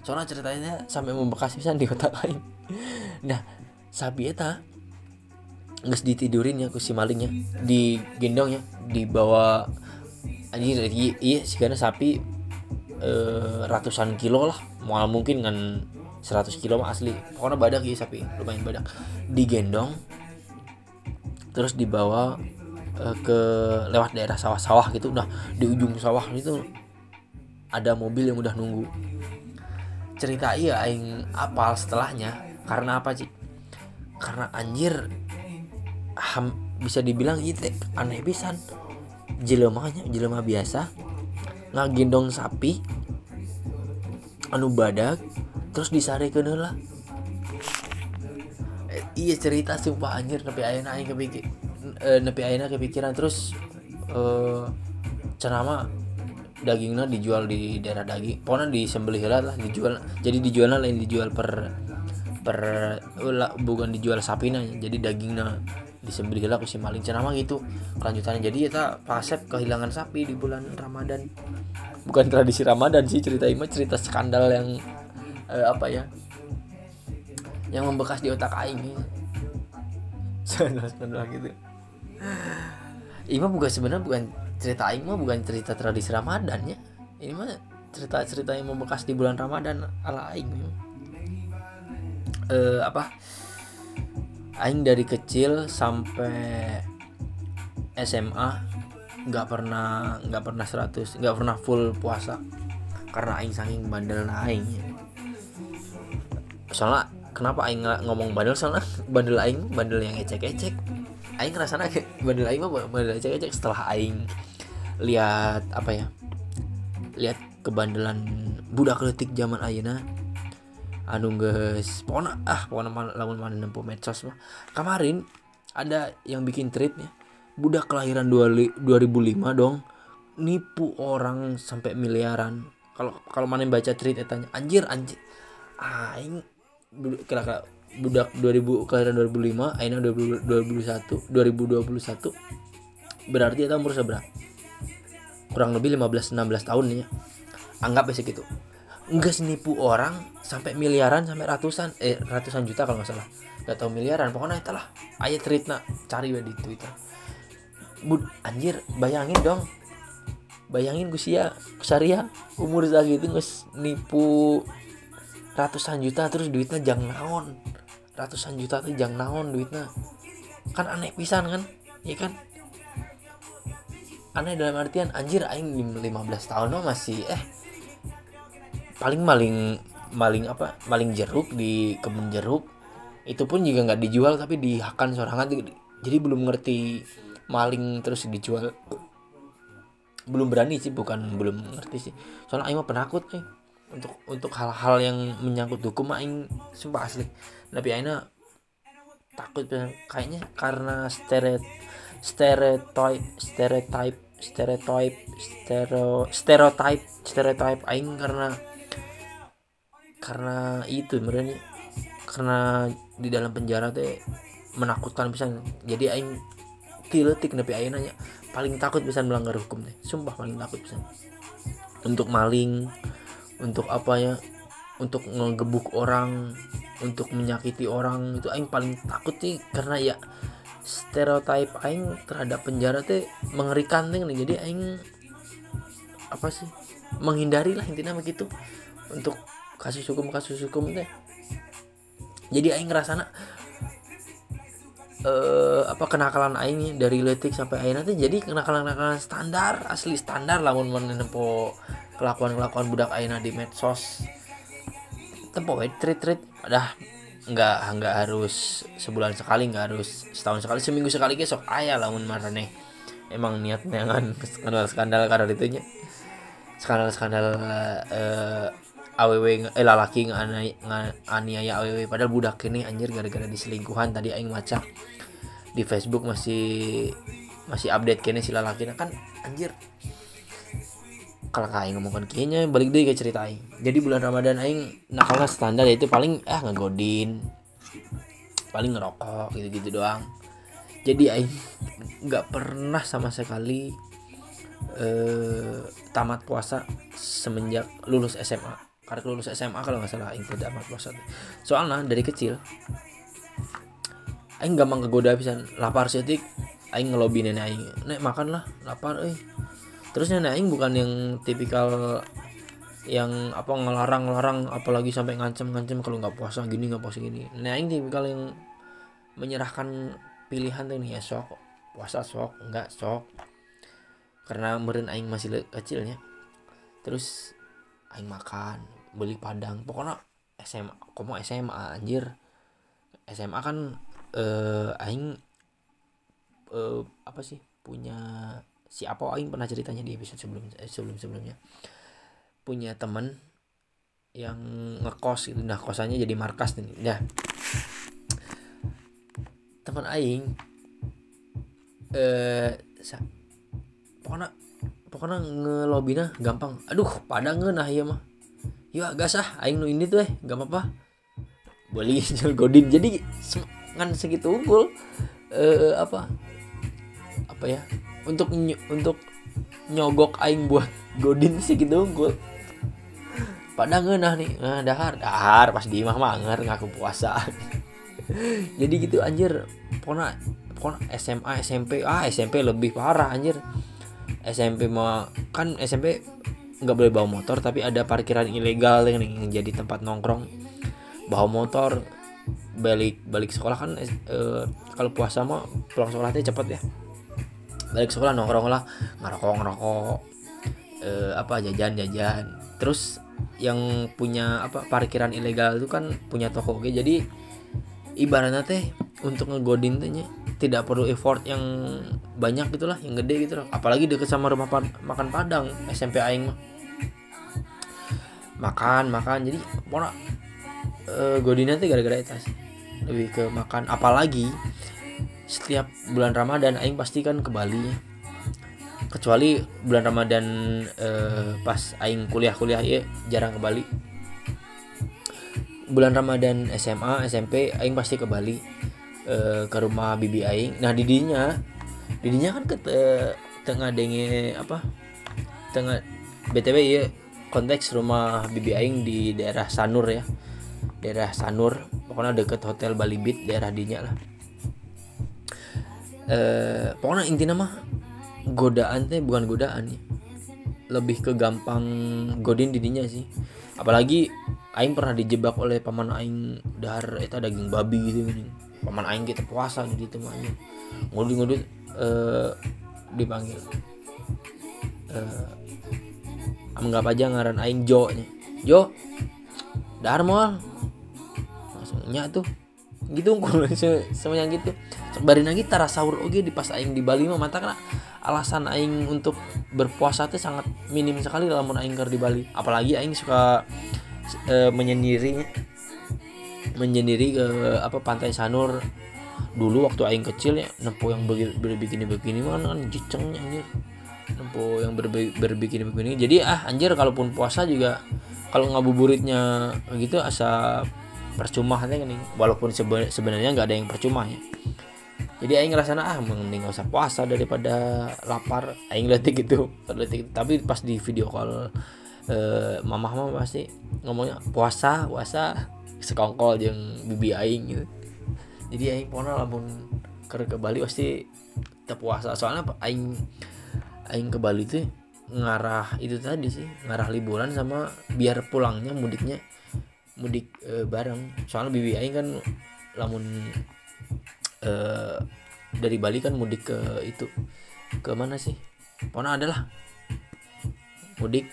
Speaker 1: Soalnya ceritanya sampai membekas bisa di kota *laughs* lain. Nah sapi eta nggak ditidurin ya ku si malingnya. Di gendong ya dibawa anjir iya, iya sih karena sapi eh, ratusan kilo lah. Mal mungkin kan 100 kilo mah asli. Pokoknya badak ya sapi. Lumayan badak. Digendong terus dibawa eh, ke lewat daerah sawah-sawah gitu. Udah di ujung sawah itu ada mobil yang udah nunggu. Cerita iya aing apal setelahnya. Karena apa sih karena anjir ham, bisa dibilang itu aneh pisan. Jelemahnya jelema biasa ngagendong sapi anu badak terus ke lah. Eh, iya cerita sumpah anjir nepi ayana aing kepikir eh, nepi kepikiran. Terus eh cenama dagingnya dijual di daerah daging pokoknya disembelih lah dijual jadi dijualnya lain dijual per per bukan dijual sapi nanya jadi dagingnya disembelih lah si maling cenama gitu. Kelanjutannya jadi kita pasep kehilangan sapi di bulan Ramadan. Bukan tradisi Ramadan sih cerita ini cerita skandal yang eh, apa ya yang membekas di otak aing. Skandal skandal gitu. Ini bukan sebenarnya bukan cerita aing mah bukan cerita tradisi Ramadan ya. Ini mah cerita cerita yang membekas di bulan Ramadan ala aing. Eh, apa aing dari kecil sampai SMA nggak pernah nggak pernah 100 nggak pernah full puasa. Karena aing saking bandel aing. Soalnya kenapa aing ngomong bandel? Soalnya bandel aing bandel yang ecek-ecek. Aing ngerasa kayak bandel aing mah bandel ecek-ecek setelah aing lihat apa ya lihat kebandelan budak letik zaman ayeuna anu guys pokoknya ah pokoknya lamun mana nempo medsos mah. Kemarin ada yang bikin tweet ya budak kelahiran 2005 dong nipu orang sampai miliaran. Kalau kalau mana baca tweet tanya anjir anjir. Aing kira-kira budak 2000 kelahiran 2005 aina 2021 2021 berarti itu umur seberapa? Kurang lebih 15 16 tahun ya. Anggap ya segitu enggak nipu orang sampai miliaran sampai ratusan eh ratusan juta kalau nggak salah. Nggak tahu miliaran pokoknya itulah ayat tweet cari di twitter. Bud, anjir bayangin dong. Bayangin gue sia kusaria umur segitu nges nipu ratusan juta terus duitnya jang naon? Ratusan juta tuh jang naon duitnya? Kan aneh pisan kan? Ya kan? Aneh dalam artian anjir aing 15 tahun mah masih eh paling maling maling apa maling jeruk di kebun jeruk itu pun juga nggak dijual tapi dihakan sorangan jadi belum ngerti maling terus dijual. Belum berani sih bukan belum ngerti sih. Soalnya aing mah penakut nih untuk untuk hal-hal yang menyangkut hukum aing sumpah asli. Tapi aina takut kayaknya karena stereot stereotype stereotype stereotype stereo stereotype stereotype aing karena karena itu sebenarnya karena di dalam penjara teh menakutkan bisa jadi aing tiletik tapi aing nanya paling takut bisa melanggar hukum teh. Sumpah paling takut bisa untuk maling untuk apa ya untuk ngegebuk orang untuk menyakiti orang itu aing paling takut sih. Karena ya stereotip aing terhadap penjara teh mengerikan nih jadi aing apa sih menghindari lah intinya begitu. Untuk kasus hukum kasus hukum teh. Jadi aing ngerasana uh, apa kenakalan aing dari letik sampai aing nanti jadi kenakalan kenakalan standar asli standar lah mau menempo kelakuan kelakuan budak aina di medsos. Tempo treat treat dah nggak nggak harus sebulan sekali nggak harus setahun sekali seminggu sekali besok ayah lamun marane. Emang niatnya kan *laughs* skandal skandal karena itunya. Skandal skandal uh, aww eh lalaki aniaya aww padahal budak ini anjir gara-gara diselingkuhan tadi aing maca di Facebook masih masih update kene si lalaki kan anjir kalau aing ngomongkan kayaknya balik deh ke cerita aing. Jadi bulan ramadan aing nakalnya standar yaitu paling ah ngegodin paling ngerokok gitu gitu doang. Jadi aing nggak pernah sama sekali eh, tamat puasa semenjak lulus SMA karena lulus SMA kalau nggak salah tidak tamat puasa soalnya dari kecil aing gampang kegoda bisa lapar setik aing ngelobi nenek aing nek makan lah lapar eh terusnya nenek aing bukan yang tipikal yang apa ngelarang-larang apalagi sampai ngancem-ngancem kalau nggak puasa gini nggak puasa gini. Nenek aing tipikal yang menyerahkan pilihan tuh nih ya sok puasa sok nggak sok. Karena meren aing masih kecilnya. Terus aing makan beli padang. Pokoknya SMA komo SMA anjir. SMA kan eh aing eh, apa sih punya si apa aing pernah ceritanya di episode sebelum eh, sebelum sebelumnya. Punya temen yang ngekos gitu. Nah kosannya jadi markas nih. Nah teman aing eh pokoknya pokoknya ngelobina gampang. Aduh padang nah iya mah yuk agak sah aing nu ini tuh eh gak apa-apa. Boleh *laughs* jual godin. Jadi ngan segitu unggul eh apa apa ya untuk ny untuk nyogok aing buat godin *laughs* sih gitu unggul. Pada ngenah nih nah dahar. Dahar pas di imah manger ngaku puasa. *laughs* Jadi gitu anjir. Pokoknya pokoknya SMA SMP ah SMP lebih parah anjir. SMP mah kan SMP nggak boleh bawa motor tapi ada parkiran ilegal yang, yang jadi tempat nongkrong. Bawa motor balik balik sekolah kan eh, kalau puasa mah pulang sekolahnya cepet ya. Balik sekolah nongkrong lah ngerokok ngerokok eh, apa jajan jajan. Terus yang punya apa parkiran ilegal itu kan punya toko oke. Jadi ibaratnya teh untuk ngegodin tehnya tidak perlu effort yang banyak gitulah yang gede gitu loh apalagi deket sama rumah makan padang SMP aing mah makan makan. Jadi mau uh, godinnya teh gara-gara itu lebih ke makan. Apalagi setiap bulan Ramadan aing pasti kan ke Bali. Kecuali bulan Ramadan eh, pas aing kuliah-kuliah ya jarang ke Bali. Bulan Ramadan SMA SMP aing pasti ke Bali eh, ke rumah bibi aing. Nah didinya didinya kan ke tengah denge apa tengah btw ya konteks rumah bibi aing di daerah Sanur ya. Daerah Sanur pokoknya deket hotel Bali Beat daerah dinya lah. Eh, pokoknya intinya mah godaan teh bukan godaan ya. Lebih ke gampang godin didinya sih. Apalagi aing pernah dijebak oleh paman aing dahar eta daging babi gitu gini paman aing kita puasa di itu mah ngudut ngudut eh, dipanggil. Eh, anggap aja ngaran aing Jo nya. Jo dahar mal langsung nya tuh. Gitu *laughs* semuanya gitu. Bari lagi tara sahur oke di pas aing di Bali mah mata kena alasan aing untuk berpuasa itu sangat minim sekali dalam aing di Bali. Apalagi aing suka e, menyendiri menyendiri ke apa pantai Sanur. Dulu waktu aing kecil ya yang berbikini begini mana kan jiceng anjir nempo yang berbikini begini jadi ah anjir kalaupun puasa juga kalau ngabuburitnya gitu asa percuma nih. Walaupun sebenarnya nggak ada yang percuma ya. Jadi aing ngerasa ah mending usah puasa daripada lapar. Aing *laughs* lihat gitu tapi pas di video call eh, mamah mah pasti ngomongnya puasa puasa. Sekongkol yang bibi aing gitu. Jadi aing pernah lamun ke ke Bali pasti tetap puasa. Soalnya aing aing ke Bali tuh ngarah itu tadi sih ngarah liburan sama biar pulangnya mudiknya mudik e, bareng. Soalnya bibi aing kan lamun uh, dari Bali kan mudik ke itu ke mana sih? Pokoknya adalah mudik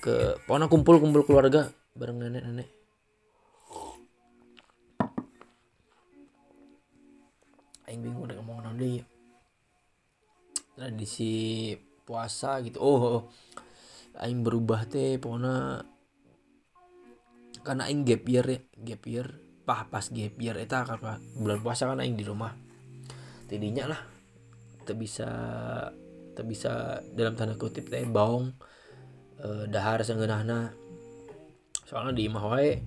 Speaker 1: ke pokoknya kumpul kumpul keluarga bareng nenek nenek Aing bingung udah ngomong nanti tradisi puasa gitu. Oh, oh. Aing berubah teh pokoknya karena Aing gap year ya gap year pas pas gap year eta karena bulan puasa kan aing di rumah. Tidinya lah tak bisa tak bisa dalam tanda kutip teh baong e, dahar sengenahna soalnya di imah wae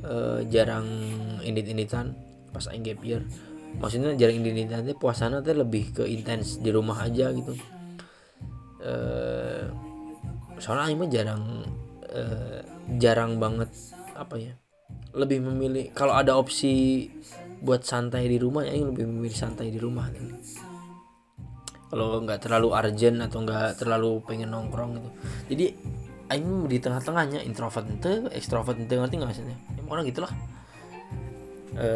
Speaker 1: e, jarang indit-inditan pas aing gap year. Maksudnya jarang indit-inditan teh puasana teh lebih ke intens di rumah aja gitu e, soalnya aing mah jarang e, jarang banget apa ya lebih memilih kalau ada opsi buat santai di rumah ya lebih memilih santai di rumah kalau nggak terlalu urgent atau nggak terlalu pengen nongkrong gitu. Jadi Aing di tengah-tengahnya introvert itu ekstrovert itu ngerti nggak sih ya, orang gitulah. E,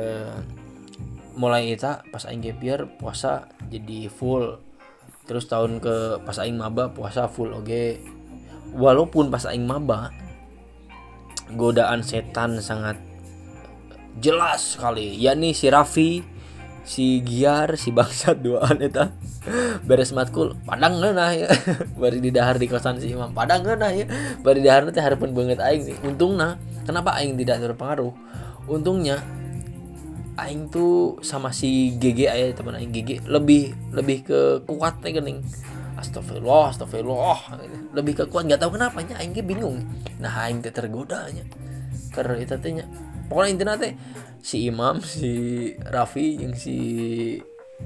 Speaker 1: mulai itu pas Aing gap year puasa jadi full terus tahun ke pas Aing maba puasa full oke okay. walaupun pas Aing maba godaan setan sangat jelas sekali. Yakni si Raffi si Giar si bangsat duaan eta. Beres matkul padang nah ya. *laughs* Bari di dahar di kosan si Imam padang nah ya. Bari di dahar nanti harapan banget aing nih untungnya kenapa aing tidak terpengaruh? Untungnya aing tuh sama si GG ayah teman aing GG lebih lebih ke kuat teh gening astagfirullah astagfirullah. Lebih ke kuat nggak tahu kenapa nya aing bingung. Nah aing tergoda nya. Karena itu tanya pokoknya intinya teh si Imam si Raffi yang si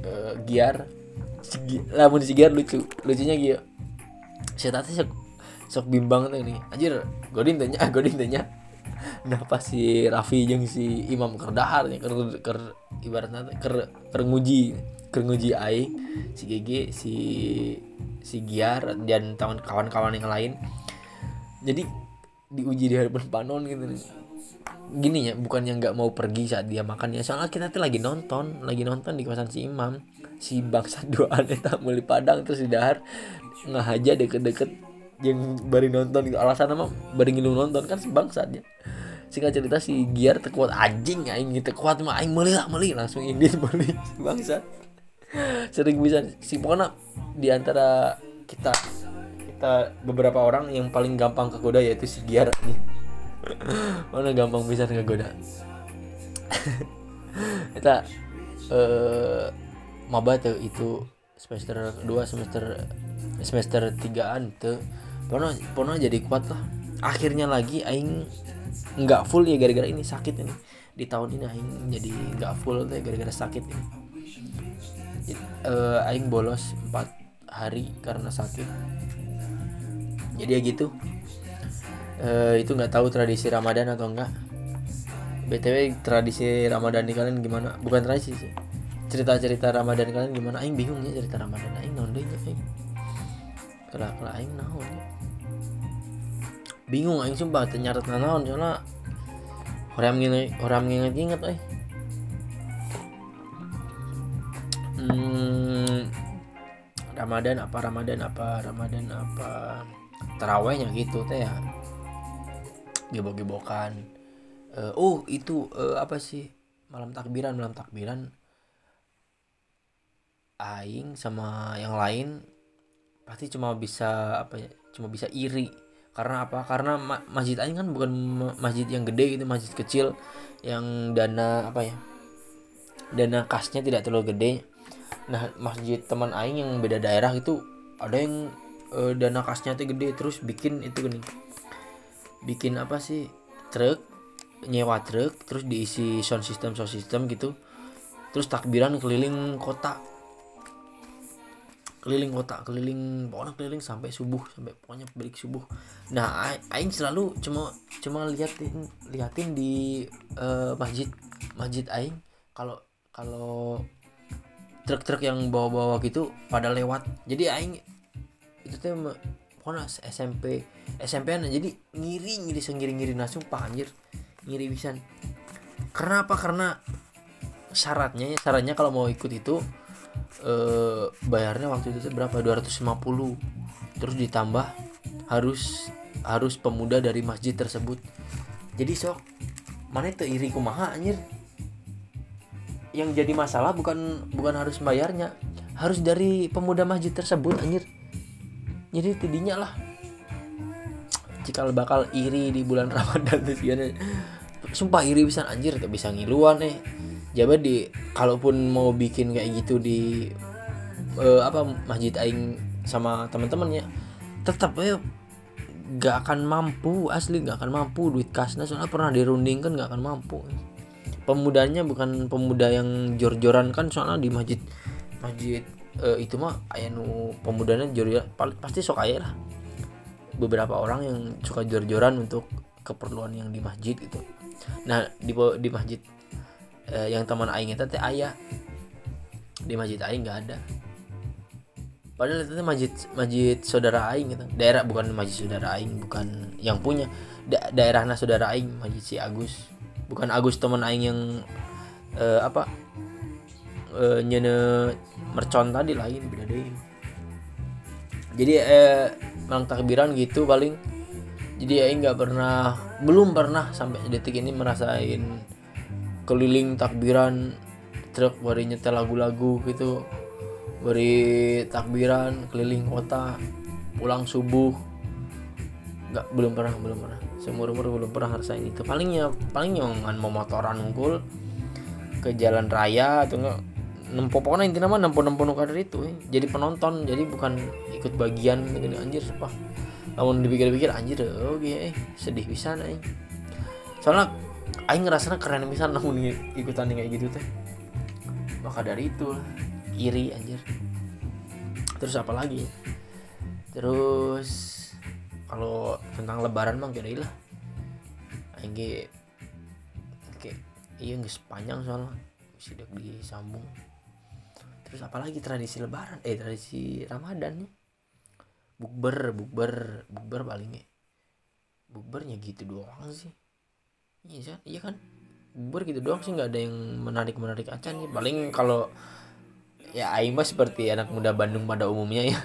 Speaker 1: uh, Giar. Si, lamun si Giar lucu lucunya gitu si tati sok sok bimbang tuh nih anjir godin tanya *laughs* godin tanya pas si Raffi yang si Imam kerdahar nih? Ker, ker ibaratnya ker ker nguji ker nguji ai si GG si si Giar dan kawan-kawan yang lain. Jadi diuji di hadapan panon gitu nih. Gini ya bukan yang nggak mau pergi saat dia makan ya. Soalnya kita tuh lagi nonton lagi nonton di kawasan si Imam. Si bangsa dua aneh tak mulai padang terus di dahar nggak aja deket-deket yang bari nonton gitu alasan apa bari ngilu nonton kan si bangsatnya singkat cerita si Giar terkuat anjing aing gitu kuat mah aing meli lah meli langsung ini *laughs* meli bangsa sering bisa si pokoknya di antara kita kita beberapa orang yang paling gampang kegoda yaitu si Giar nih. *laughs* Mana gampang bisa ngegoda *laughs* kita eh maba tuh itu semester 2 semester semester 3an tuh pono pono jadi kuat lah. Akhirnya lagi aing nggak full ya gara-gara ini sakit ini. Di tahun ini aing jadi nggak full tuh gara-gara sakit ini. Uh, aing bolos 4 hari karena sakit. Jadi ya gitu. Uh, itu nggak tahu tradisi Ramadan atau enggak btw tradisi Ramadan di kalian gimana? Bukan tradisi sih. Cerita-cerita Ramadan kalian gimana? Aing bingung ya cerita Ramadan. Aing naon deui aing kalau kalau aing naon ya bingung aing sumpah ternyata naon soalnya orang inget orang inget inget eh hmm, Ramadan apa Ramadan apa Ramadan apa terawihnya gitu teh ya. Gebok-gebokan uh, oh itu uh, apa sih malam takbiran malam takbiran aing sama yang lain pasti cuma bisa apa ya cuma bisa iri karena apa? Karena ma masjid aing kan bukan masjid yang gede gitu masjid kecil yang dana apa ya dana kasnya tidak terlalu gede. Nah masjid teman aing yang beda daerah itu ada yang uh, dana kasnya tuh gede terus bikin itu gini. Bikin apa sih? Truk nyewa truk terus diisi sound system sound system gitu. Terus takbiran keliling kota keliling kota keliling pokoknya keliling sampai subuh sampai pokoknya balik subuh. Nah aing selalu cuma cuma liatin liatin di uh, masjid masjid aing. Kalau kalau truk-truk yang bawa-bawa gitu pada lewat. Jadi aing itu tuh pokoknya SMP SMP an jadi ngiri ngiri sengiri ngiri langsung anjir ngiri bisa karena apa karena syaratnya syaratnya kalau mau ikut itu eh, bayarnya waktu itu berapa? 250 terus ditambah harus harus pemuda dari masjid tersebut. Jadi sok mana itu iri kumaha anjir? Yang jadi masalah bukan bukan harus bayarnya harus dari pemuda masjid tersebut anjir. Jadi tidinya lah. Jika bakal iri di bulan *laughs* Ramadan tuh sumpah iri bisa anjir tak bisa ngiluan nih jabat di kalaupun mau bikin kayak gitu di uh, apa masjid aing sama teman-temannya tetap ya gak akan mampu asli gak akan mampu duit kasnya soalnya pernah dirundingkan gak akan mampu. Pemudanya bukan pemuda yang jor-joran kan soalnya di masjid masjid uh, itu mah ayah nu pemudanya jor pasti sok ayah lah. Beberapa orang yang suka jor-joran untuk keperluan yang di masjid gitu. Nah di di masjid eh, yang teman aing itu teh ayah. Di masjid aing nggak ada. Padahal itu masjid masjid saudara aing gitu. Daerah bukan masjid saudara aing bukan yang punya. Da daerahnya saudara aing masjid si Agus. Bukan Agus teman aing yang eh, apa eh, nyene mercon tadi lain beda deh. Jadi eh malang takbiran gitu paling. Jadi aing nggak pernah belum pernah sampai detik ini merasain keliling takbiran truk beri nyetel lagu-lagu gitu beri takbiran keliling kota pulang subuh. Nggak belum pernah belum pernah. Seumur umur belum pernah ngerasain itu. Palingnya paling ngan mau motoran unggul ke jalan raya atau enggak nempo pokoknya intinya mah nempo nempo nukar itu eh. jadi penonton jadi bukan ikut bagian gini anjir apa namun dipikir-pikir anjir oke okay, eh, sedih nih soalnya Aing ngerasa keren bisa namun ikutan kayak gitu teh. Maka dari itu iri anjir. Terus apa lagi? Terus kalau tentang lebaran mah kira lah Aing oke iya nggak sepanjang soalnya. Bisa disambung. Terus apalagi tradisi lebaran? Eh tradisi ramadan nih. Bukber bukber bukber palingnya bukbernya gitu doang sih iya iya kan? Bubur gitu doang sih nggak ada yang menarik menarik acan nih paling kalau ya Aing mah seperti anak muda Bandung pada umumnya ya.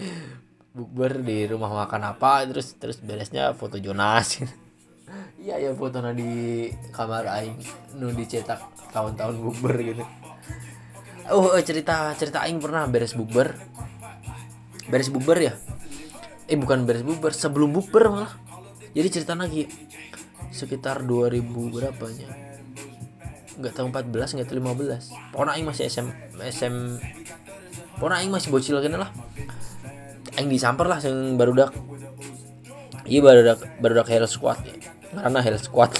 Speaker 1: *laughs* Bukber di rumah makan apa terus terus beresnya foto Jonas. *laughs* Iya ya foto di kamar Aing nu dicetak tahun-tahun bukber gitu. Oh cerita cerita Aing pernah beres bukber beres bukber ya? Eh bukan beres bukber sebelum bukber malah. Jadi cerita lagi sekitar 2000 berapanya. Nggak tahu 14 nggak tahu 15 pokoknya aing masih SM SM pokoknya aing masih bocil kan lah. Aing disamper lah yang baru dak. Iya baru dak baru dak hell squad. Ya. karena hell squad.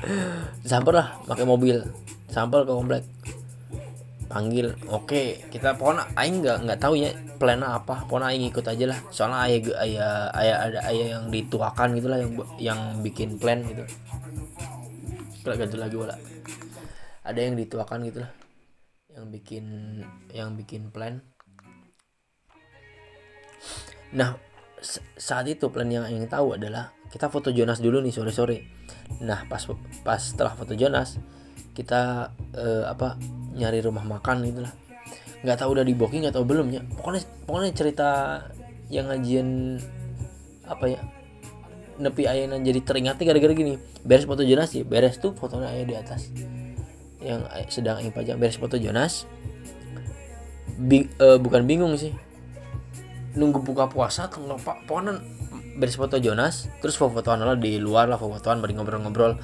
Speaker 1: *laughs* Disamper lah pakai mobil. Sampel ke komplek panggil oke kita pokoknya aing nggak nggak tahu ya plan apa. Pokoknya aing ikut aja lah. Soalnya ayah ayah ayah ada ayah yang dituakan gitulah yang yang bikin plan gitu. Ganti lagi wala ada yang dituakan gitulah yang bikin yang bikin plan. Nah saat itu plan yang ingin tahu adalah kita foto Jonas dulu nih sore sore nah pas pas setelah foto Jonas kita uh, apa nyari rumah makan gitu lah nggak tahu udah di booking tahu belum ya. Pokoknya pokoknya cerita yang ngajian apa ya nepi ayana jadi teringat gara-gara gini. Beres foto Jonas sih beres tuh fotonya ayah di atas. Yang sedang ingin pajang. Beres foto Jonas. Bing, uh, bukan bingung sih. Nunggu buka puasa kalau pak? Pokoknya beres foto Jonas terus foto-fotoan lah di luar lah foto-fotoan bari ngobrol-ngobrol.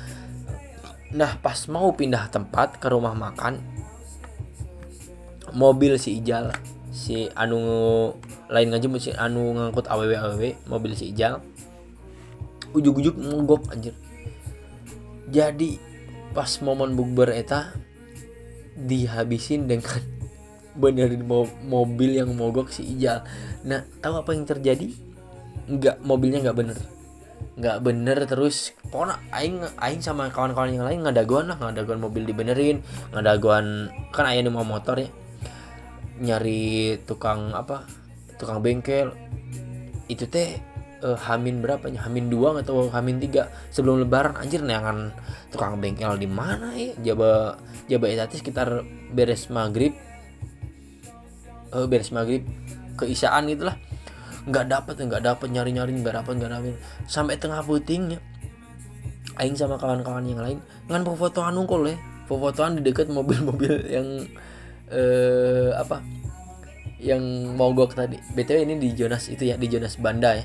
Speaker 1: Nah pas mau pindah tempat ke rumah makan mobil si Ijal si anu lain ngaji si anu ngangkut aww aww mobil si Ijal. Ujuk-ujuk mogok anjir. Jadi pas momen bukber eta dihabisin dengan *laughs* benerin mo mobil yang mogok si Ijal. Nah tahu apa yang terjadi? Nggak mobilnya nggak bener. Nggak bener terus pokoknya aing aing sama kawan-kawan yang lain ngadaguan lah ngadaguan mobil dibenerin ngadaguan kan ayah mau motor ya nyari tukang apa tukang bengkel. Itu teh uh, hamin berapa hamin dua atau hamin tiga? Sebelum lebaran anjir neangan tukang bengkel di mana ya? Jaba jaba itu sekitar beres maghrib. Uh, beres maghrib ke isaan gitulah nggak dapat nggak dapat nyari nyari nggak dapat nggak dapat sampai tengah putingnya aing sama kawan-kawan yang lain ngan fotoan nungkul ya fotoan di dekat mobil-mobil yang eh apa? Yang mogok tadi. Btw ini di Jonas itu ya di Jonas Banda ya.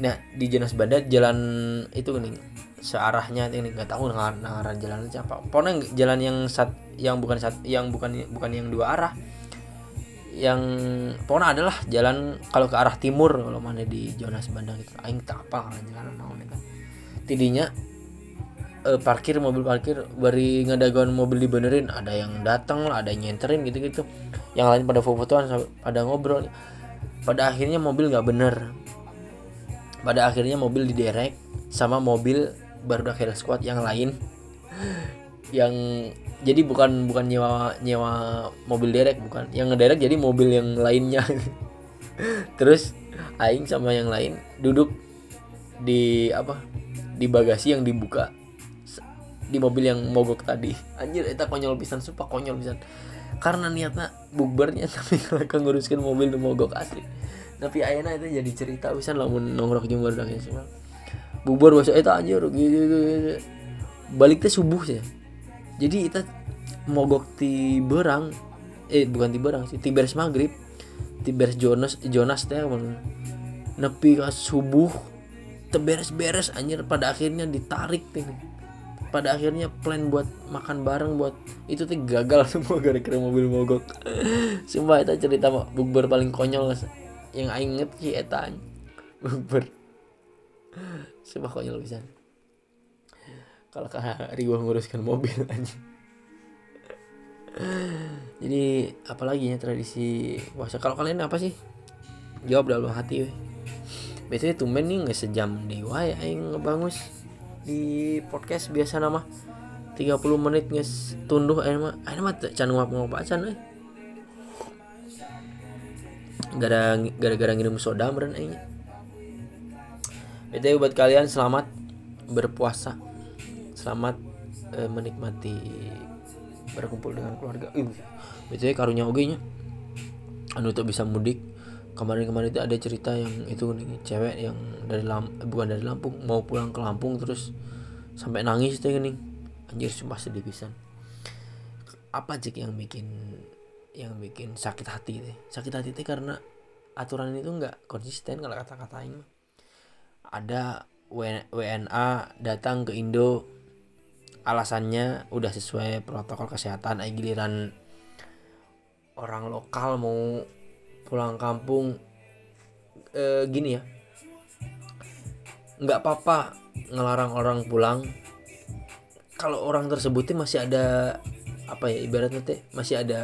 Speaker 1: Nah di Jonas Banda jalan itu nih searahnya ini nggak tahu ngaran jalan apa pokoknya jalan yang sat yang bukan sat yang bukan bukan yang dua arah. Yang pokoknya adalah jalan kalau ke arah timur kalau mana di Jonas Banda gitu. Aing tak apa jalan mau nih kan tidinya uh, parkir mobil parkir bari ngadagon mobil dibenerin ada yang datang lah ada yang nyenterin gitu gitu yang lain pada foto-fotoan pada ngobrol. Pada akhirnya mobil nggak bener. Pada akhirnya mobil diderek sama mobil baru akhir squad yang lain. *laughs* Yang jadi bukan bukan nyewa nyewa mobil derek bukan. Yang ngederek jadi mobil yang lainnya. *laughs* Terus aing sama yang lain duduk di apa di bagasi yang dibuka di mobil yang mogok tadi. Anjir eta konyol pisan sumpah konyol pisan. Karena niatnya bukbernya *laughs* tapi kalau nguruskan mobil di mogok asli. Tapi ayana itu jadi cerita pisan lamun nongkrong jemur dah sih bukber bahasa eta anjir gitu, subuh sih. Jadi kita mogok di berang eh bukan di berang sih di beres maghrib. Di beres Jonas Jonas teh nepi ke subuh terberes-beres anjir pada akhirnya ditarik teh pada akhirnya plan buat makan bareng buat itu tuh gagal *laughs* semua gara-gara mobil mogok. Sumpah itu cerita bukber paling konyol yang aing inget sih eta bukber. Sumpah konyol bisa. Kalau kak Riwa nguruskan mobil *laughs* aja jadi apalagi ya tradisi puasa? Kalau kalian apa sih? Jawab dalam hati weh. Biasanya tumben nih nggak sejam dewa ya aing ngebangus di podcast biasa nama 30 menit nges tunduh ayo mah ayo mah can ngap ngap can eh. Gara gara-gara ngirim soda meren aing BTW buat kalian selamat berpuasa. Selamat eh, menikmati berkumpul dengan keluarga. BTW karunya oge nya. Anu tuh bisa mudik kemarin-kemarin itu ada cerita yang itu nih cewek yang dari Lam eh, bukan dari Lampung mau pulang ke Lampung terus sampai nangis tuh nih. Anjir sumpah sedih pisan. Apa cik yang bikin yang bikin sakit hati deh sakit hati teh karena aturan itu nggak konsisten kalau kata-kata ini ada WNA datang ke Indo alasannya udah sesuai protokol kesehatan ay giliran orang lokal mau pulang kampung e, gini ya. Nggak apa-apa ngelarang orang pulang. Kalau orang tersebutnya masih ada apa ya ibaratnya teh masih ada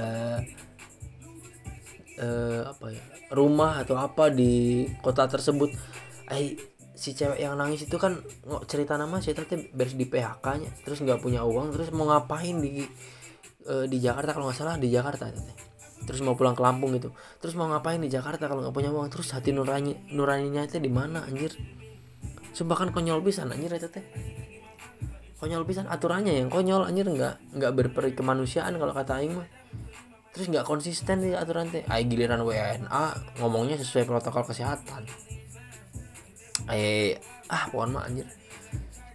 Speaker 1: e, apa ya rumah atau apa di kota tersebut. Ay si cewek yang nangis itu kan cerita nama si teh beres di PHK nya terus nggak punya uang terus mau ngapain di e, di Jakarta? Kalau nggak salah di Jakarta teh terus mau pulang ke Lampung gitu. Terus mau ngapain di Jakarta kalau nggak punya uang? Terus hati nurani nuraninya itu di mana anjir? Sumpah kan konyol bisa anjir itu teh. Konyol bisa aturannya yang konyol anjir nggak nggak berperi kemanusiaan kalau kata aing mah. Terus nggak konsisten di aturan teh. Ay giliran WNA ngomongnya sesuai protokol kesehatan. Ay ah pohon mah anjir.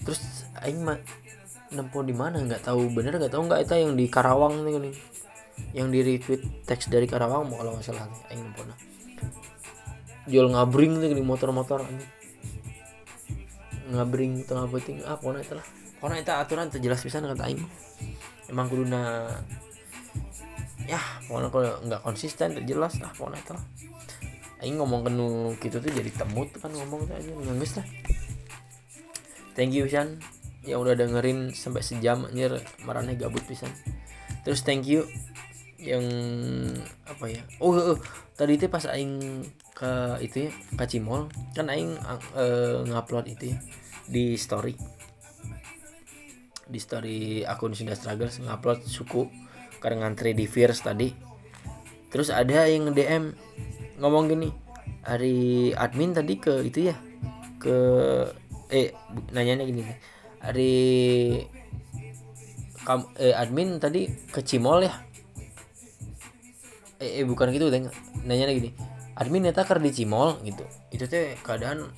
Speaker 1: Terus aing mah nempo di mana? Nggak tahu bener nggak tahu nggak? Itu yang di Karawang nih yang di retweet teks dari Karawang mau kalau nggak salah aing nah. Jual ngabring nih di motor-motor anjing. Ngabring tengah penting ah pokoknya itu lah. Pokoknya itu aturan terjelas bisa kata aing. Emang kuduna ya pokoknya kalau nggak konsisten terjelas lah pokoknya itu lah. Aing ngomong kenu gitu tuh jadi temut kan ngomong tuh aja nangis lah. Thank you Shan. Yang udah dengerin sampai sejam anjir. Marahnya gabut pisan terus thank you yang apa ya? Oh, oh, oh. tadi itu pas aing ke itu ya ke Cimol kan aing uh, ngupload itu ya, di story. Di story akun Sunda Struggles ngupload suku karena ngantri di Fierce tadi. Terus ada yang DM ngomong gini hari admin tadi ke itu ya ke eh nanyanya gini hari kam, eh, admin tadi ke Cimol ya? Eh, eh bukan gitu deh nanya lagi nih. Admin nyata ker di Cimol gitu. Itu teh keadaan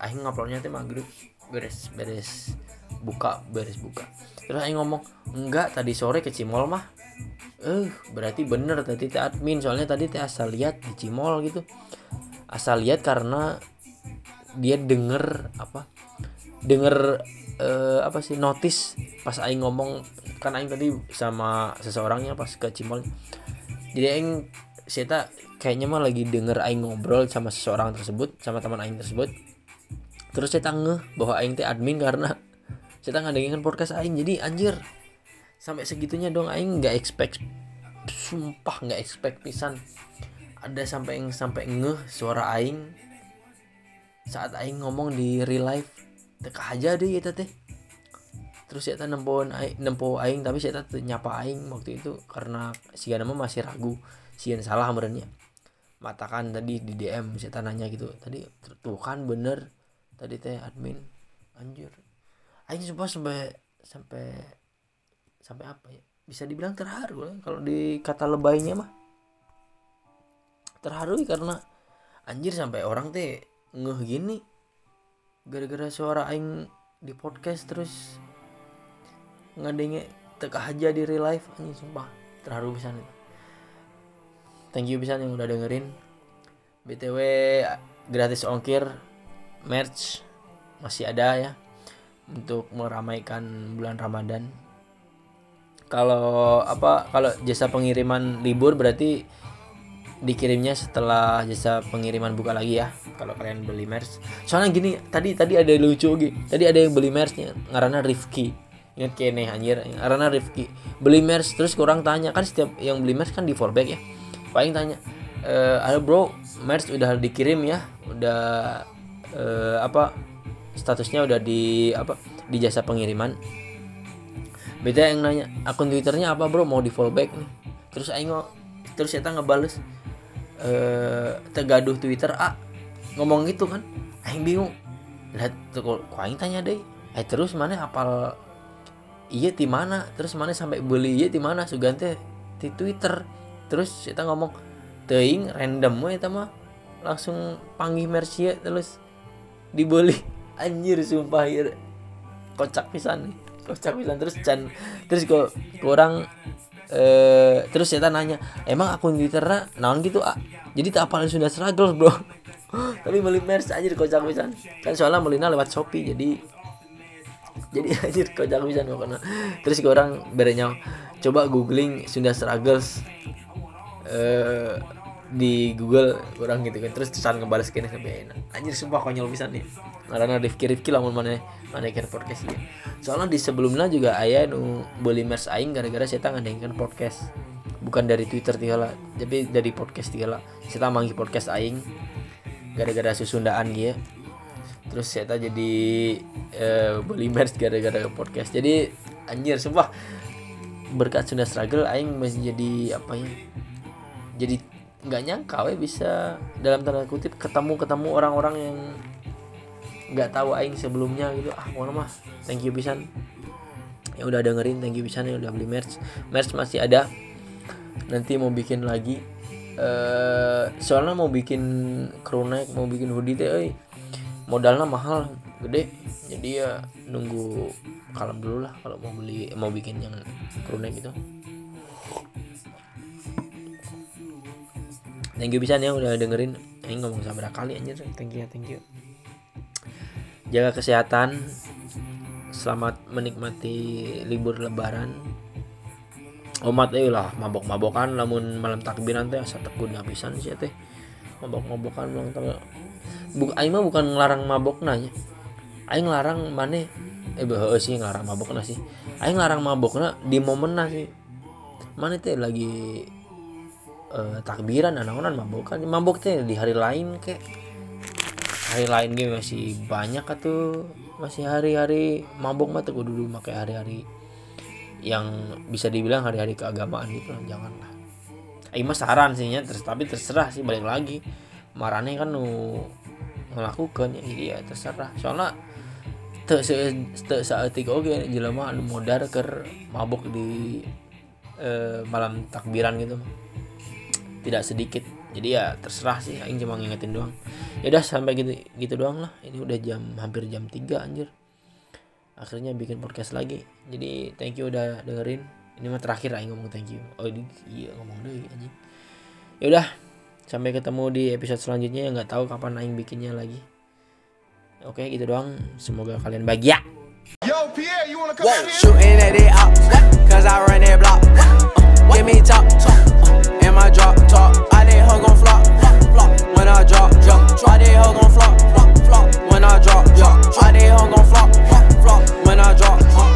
Speaker 1: aing nguploadnya teh maghrib beres beres. Buka beres buka. Terus aing ngomong enggak tadi sore ke Cimol mah. Eh berarti bener tadi teh admin soalnya tadi teh asal lihat di Cimol gitu. Asal lihat karena dia denger apa denger uh, apa sih notice pas aing ngomong kan aing tadi sama seseorangnya pas ke Cimol jadi aing saya kayaknya mah lagi denger aing ngobrol sama seseorang tersebut sama teman aing tersebut. Terus saya ngeh bahwa aing teh admin karena saya ngadengin podcast aing. Jadi anjir sampai segitunya dong aing. Nggak expect sumpah nggak expect pisan. Ada sampai yang sampai ngeh suara aing saat aing ngomong di real life teka aja deh ya teh terus ya nempo nempo aing tapi saya nyapa aing waktu itu karena si nama masih ragu si salah merenya matakan tadi di DM saya nanya gitu tadi tuh kan bener tadi teh admin anjir. Aing coba sampai sampai sampai apa ya? Bisa dibilang terharu lah kalau di kata lebaynya mah. Terharu karena anjir sampai orang teh ngeh gini gara-gara suara aing di podcast terus ngadenge teka aja di real life anjing sumpah. Terharu bisa nih thank you bisa yang udah dengerin. Btw gratis ongkir merch masih ada ya untuk meramaikan bulan ramadan. Kalau apa kalau jasa pengiriman libur berarti dikirimnya setelah jasa pengiriman buka lagi ya kalau kalian beli merch. Soalnya gini tadi tadi ada lucu gitu tadi ada yang beli merchnya ngarana Rifki ingat kene anjir karena Rifki beli merch terus kurang tanya kan setiap yang beli merch kan di fallback ya. Paling tanya e, ada bro merch udah dikirim ya? Udah e, apa statusnya udah di apa di jasa pengiriman? Beda yang nanya akun twitternya apa bro? Mau di fallback nih. Terus aing terus saya ngebales eh tegaduh Twitter ah ngomong gitu kan. Aing bingung. Lihat tuh kok aing tanya deh. Eh terus mana apal iya di mana? Terus mana sampai beli iya di mana? Sugante di Twitter. Terus kita ngomong teing random we mah. Langsung panggil Mercia terus dibeli. *laughs* Anjir sumpah ya kocak pisan nih. Kocak pisan. Terus can terus kok kurang eh terus saya nanya emang akun twitternya naon gitu ah jadi tak apalin sudah struggle bro. *laughs* Tapi beli merch aja kocak pisan. Kan soalnya belinya lewat shopee jadi jadi *laughs* aja kocak pisan pokoknya. Terus ke orang berenya coba googling Sunda struggles. Eh di Google kurang gitu kan. Terus terusan ngebales kene sampai enak. Anjir sumpah konyol bisa nih. Karena Rifki Rifki lamun mana mana kira podcast dia soalnya di sebelumnya juga ayah nu beli merch aing gara-gara saya tangan dengan podcast. Bukan dari Twitter tigala tapi dari podcast tigala saya manggil podcast aing gara-gara susundaan dia terus saya jadi uh, beli merch gara-gara podcast. Jadi anjir sumpah. Berkat Sunda struggle aing masih jadi apa ya jadi nggak nyangka we bisa dalam tanda kutip ketemu ketemu orang-orang yang nggak tahu aing sebelumnya gitu. Ah mau mah thank you pisan. Yang udah dengerin thank you pisan yang udah beli merch. Merch masih ada. Nanti mau bikin lagi. Uh, soalnya mau bikin crew neck mau bikin hoodie teh euy. Modalnya mahal gede. Jadi ya nunggu kalem dulu lah kalau mau beli mau bikin yang crew neck gitu thank you bisa ya udah dengerin. Ini ngomong sama kali anjir. Thank you thank you. Jaga kesehatan. Selamat menikmati libur lebaran. Umat eh lah mabok-mabokan namun malam takbiran teh asa tekun habisan sih teh. Mabok-mabokan ulang tahun. Buk, aing mah bukan ngelarang mabok nanya aing ngelarang mana eh bah sih ngelarang mabok sih. Aing ngelarang mabok di momen sih. Mana teh lagi uh, takbiran anak-anak mabok kan mabok teh di hari lain kek. Hari lain gue masih banyak atau masih hari-hari mabok mah tuh dulu pakai hari-hari yang bisa dibilang hari-hari keagamaan gitu lah janganlah Aing mah saran sih ya. Terus tapi terserah sih balik lagi. Marane kan nu melakukan ya. Jadi ya terserah. Soalnya saat itu oke jelema anu modar ker mabok di eh, malam takbiran gitu tidak sedikit. Jadi ya terserah sih aing cuma ngingetin doang. Ya udah sampai gitu gitu doang lah. Ini udah jam hampir jam 3 anjir. Akhirnya bikin podcast lagi. Jadi thank you udah dengerin. Ini mah terakhir aing ngomong thank you. Oh ini iya ngomong deh anjing. Ya udah sampai ketemu di episode selanjutnya. Yang nggak tahu kapan aing bikinnya lagi. Oke gitu doang. Semoga kalian bahagia. Yo, Pierre, you wanna come Whoa, shooting at it up, cause I run that block. Give me top, top.
Speaker 2: my drop top. I did hug on flop, flop. When I drop, drop. I did hug on flop, flop, flop. When I drop, drop. I did hug on flop, flop, flop. When I drop, drop.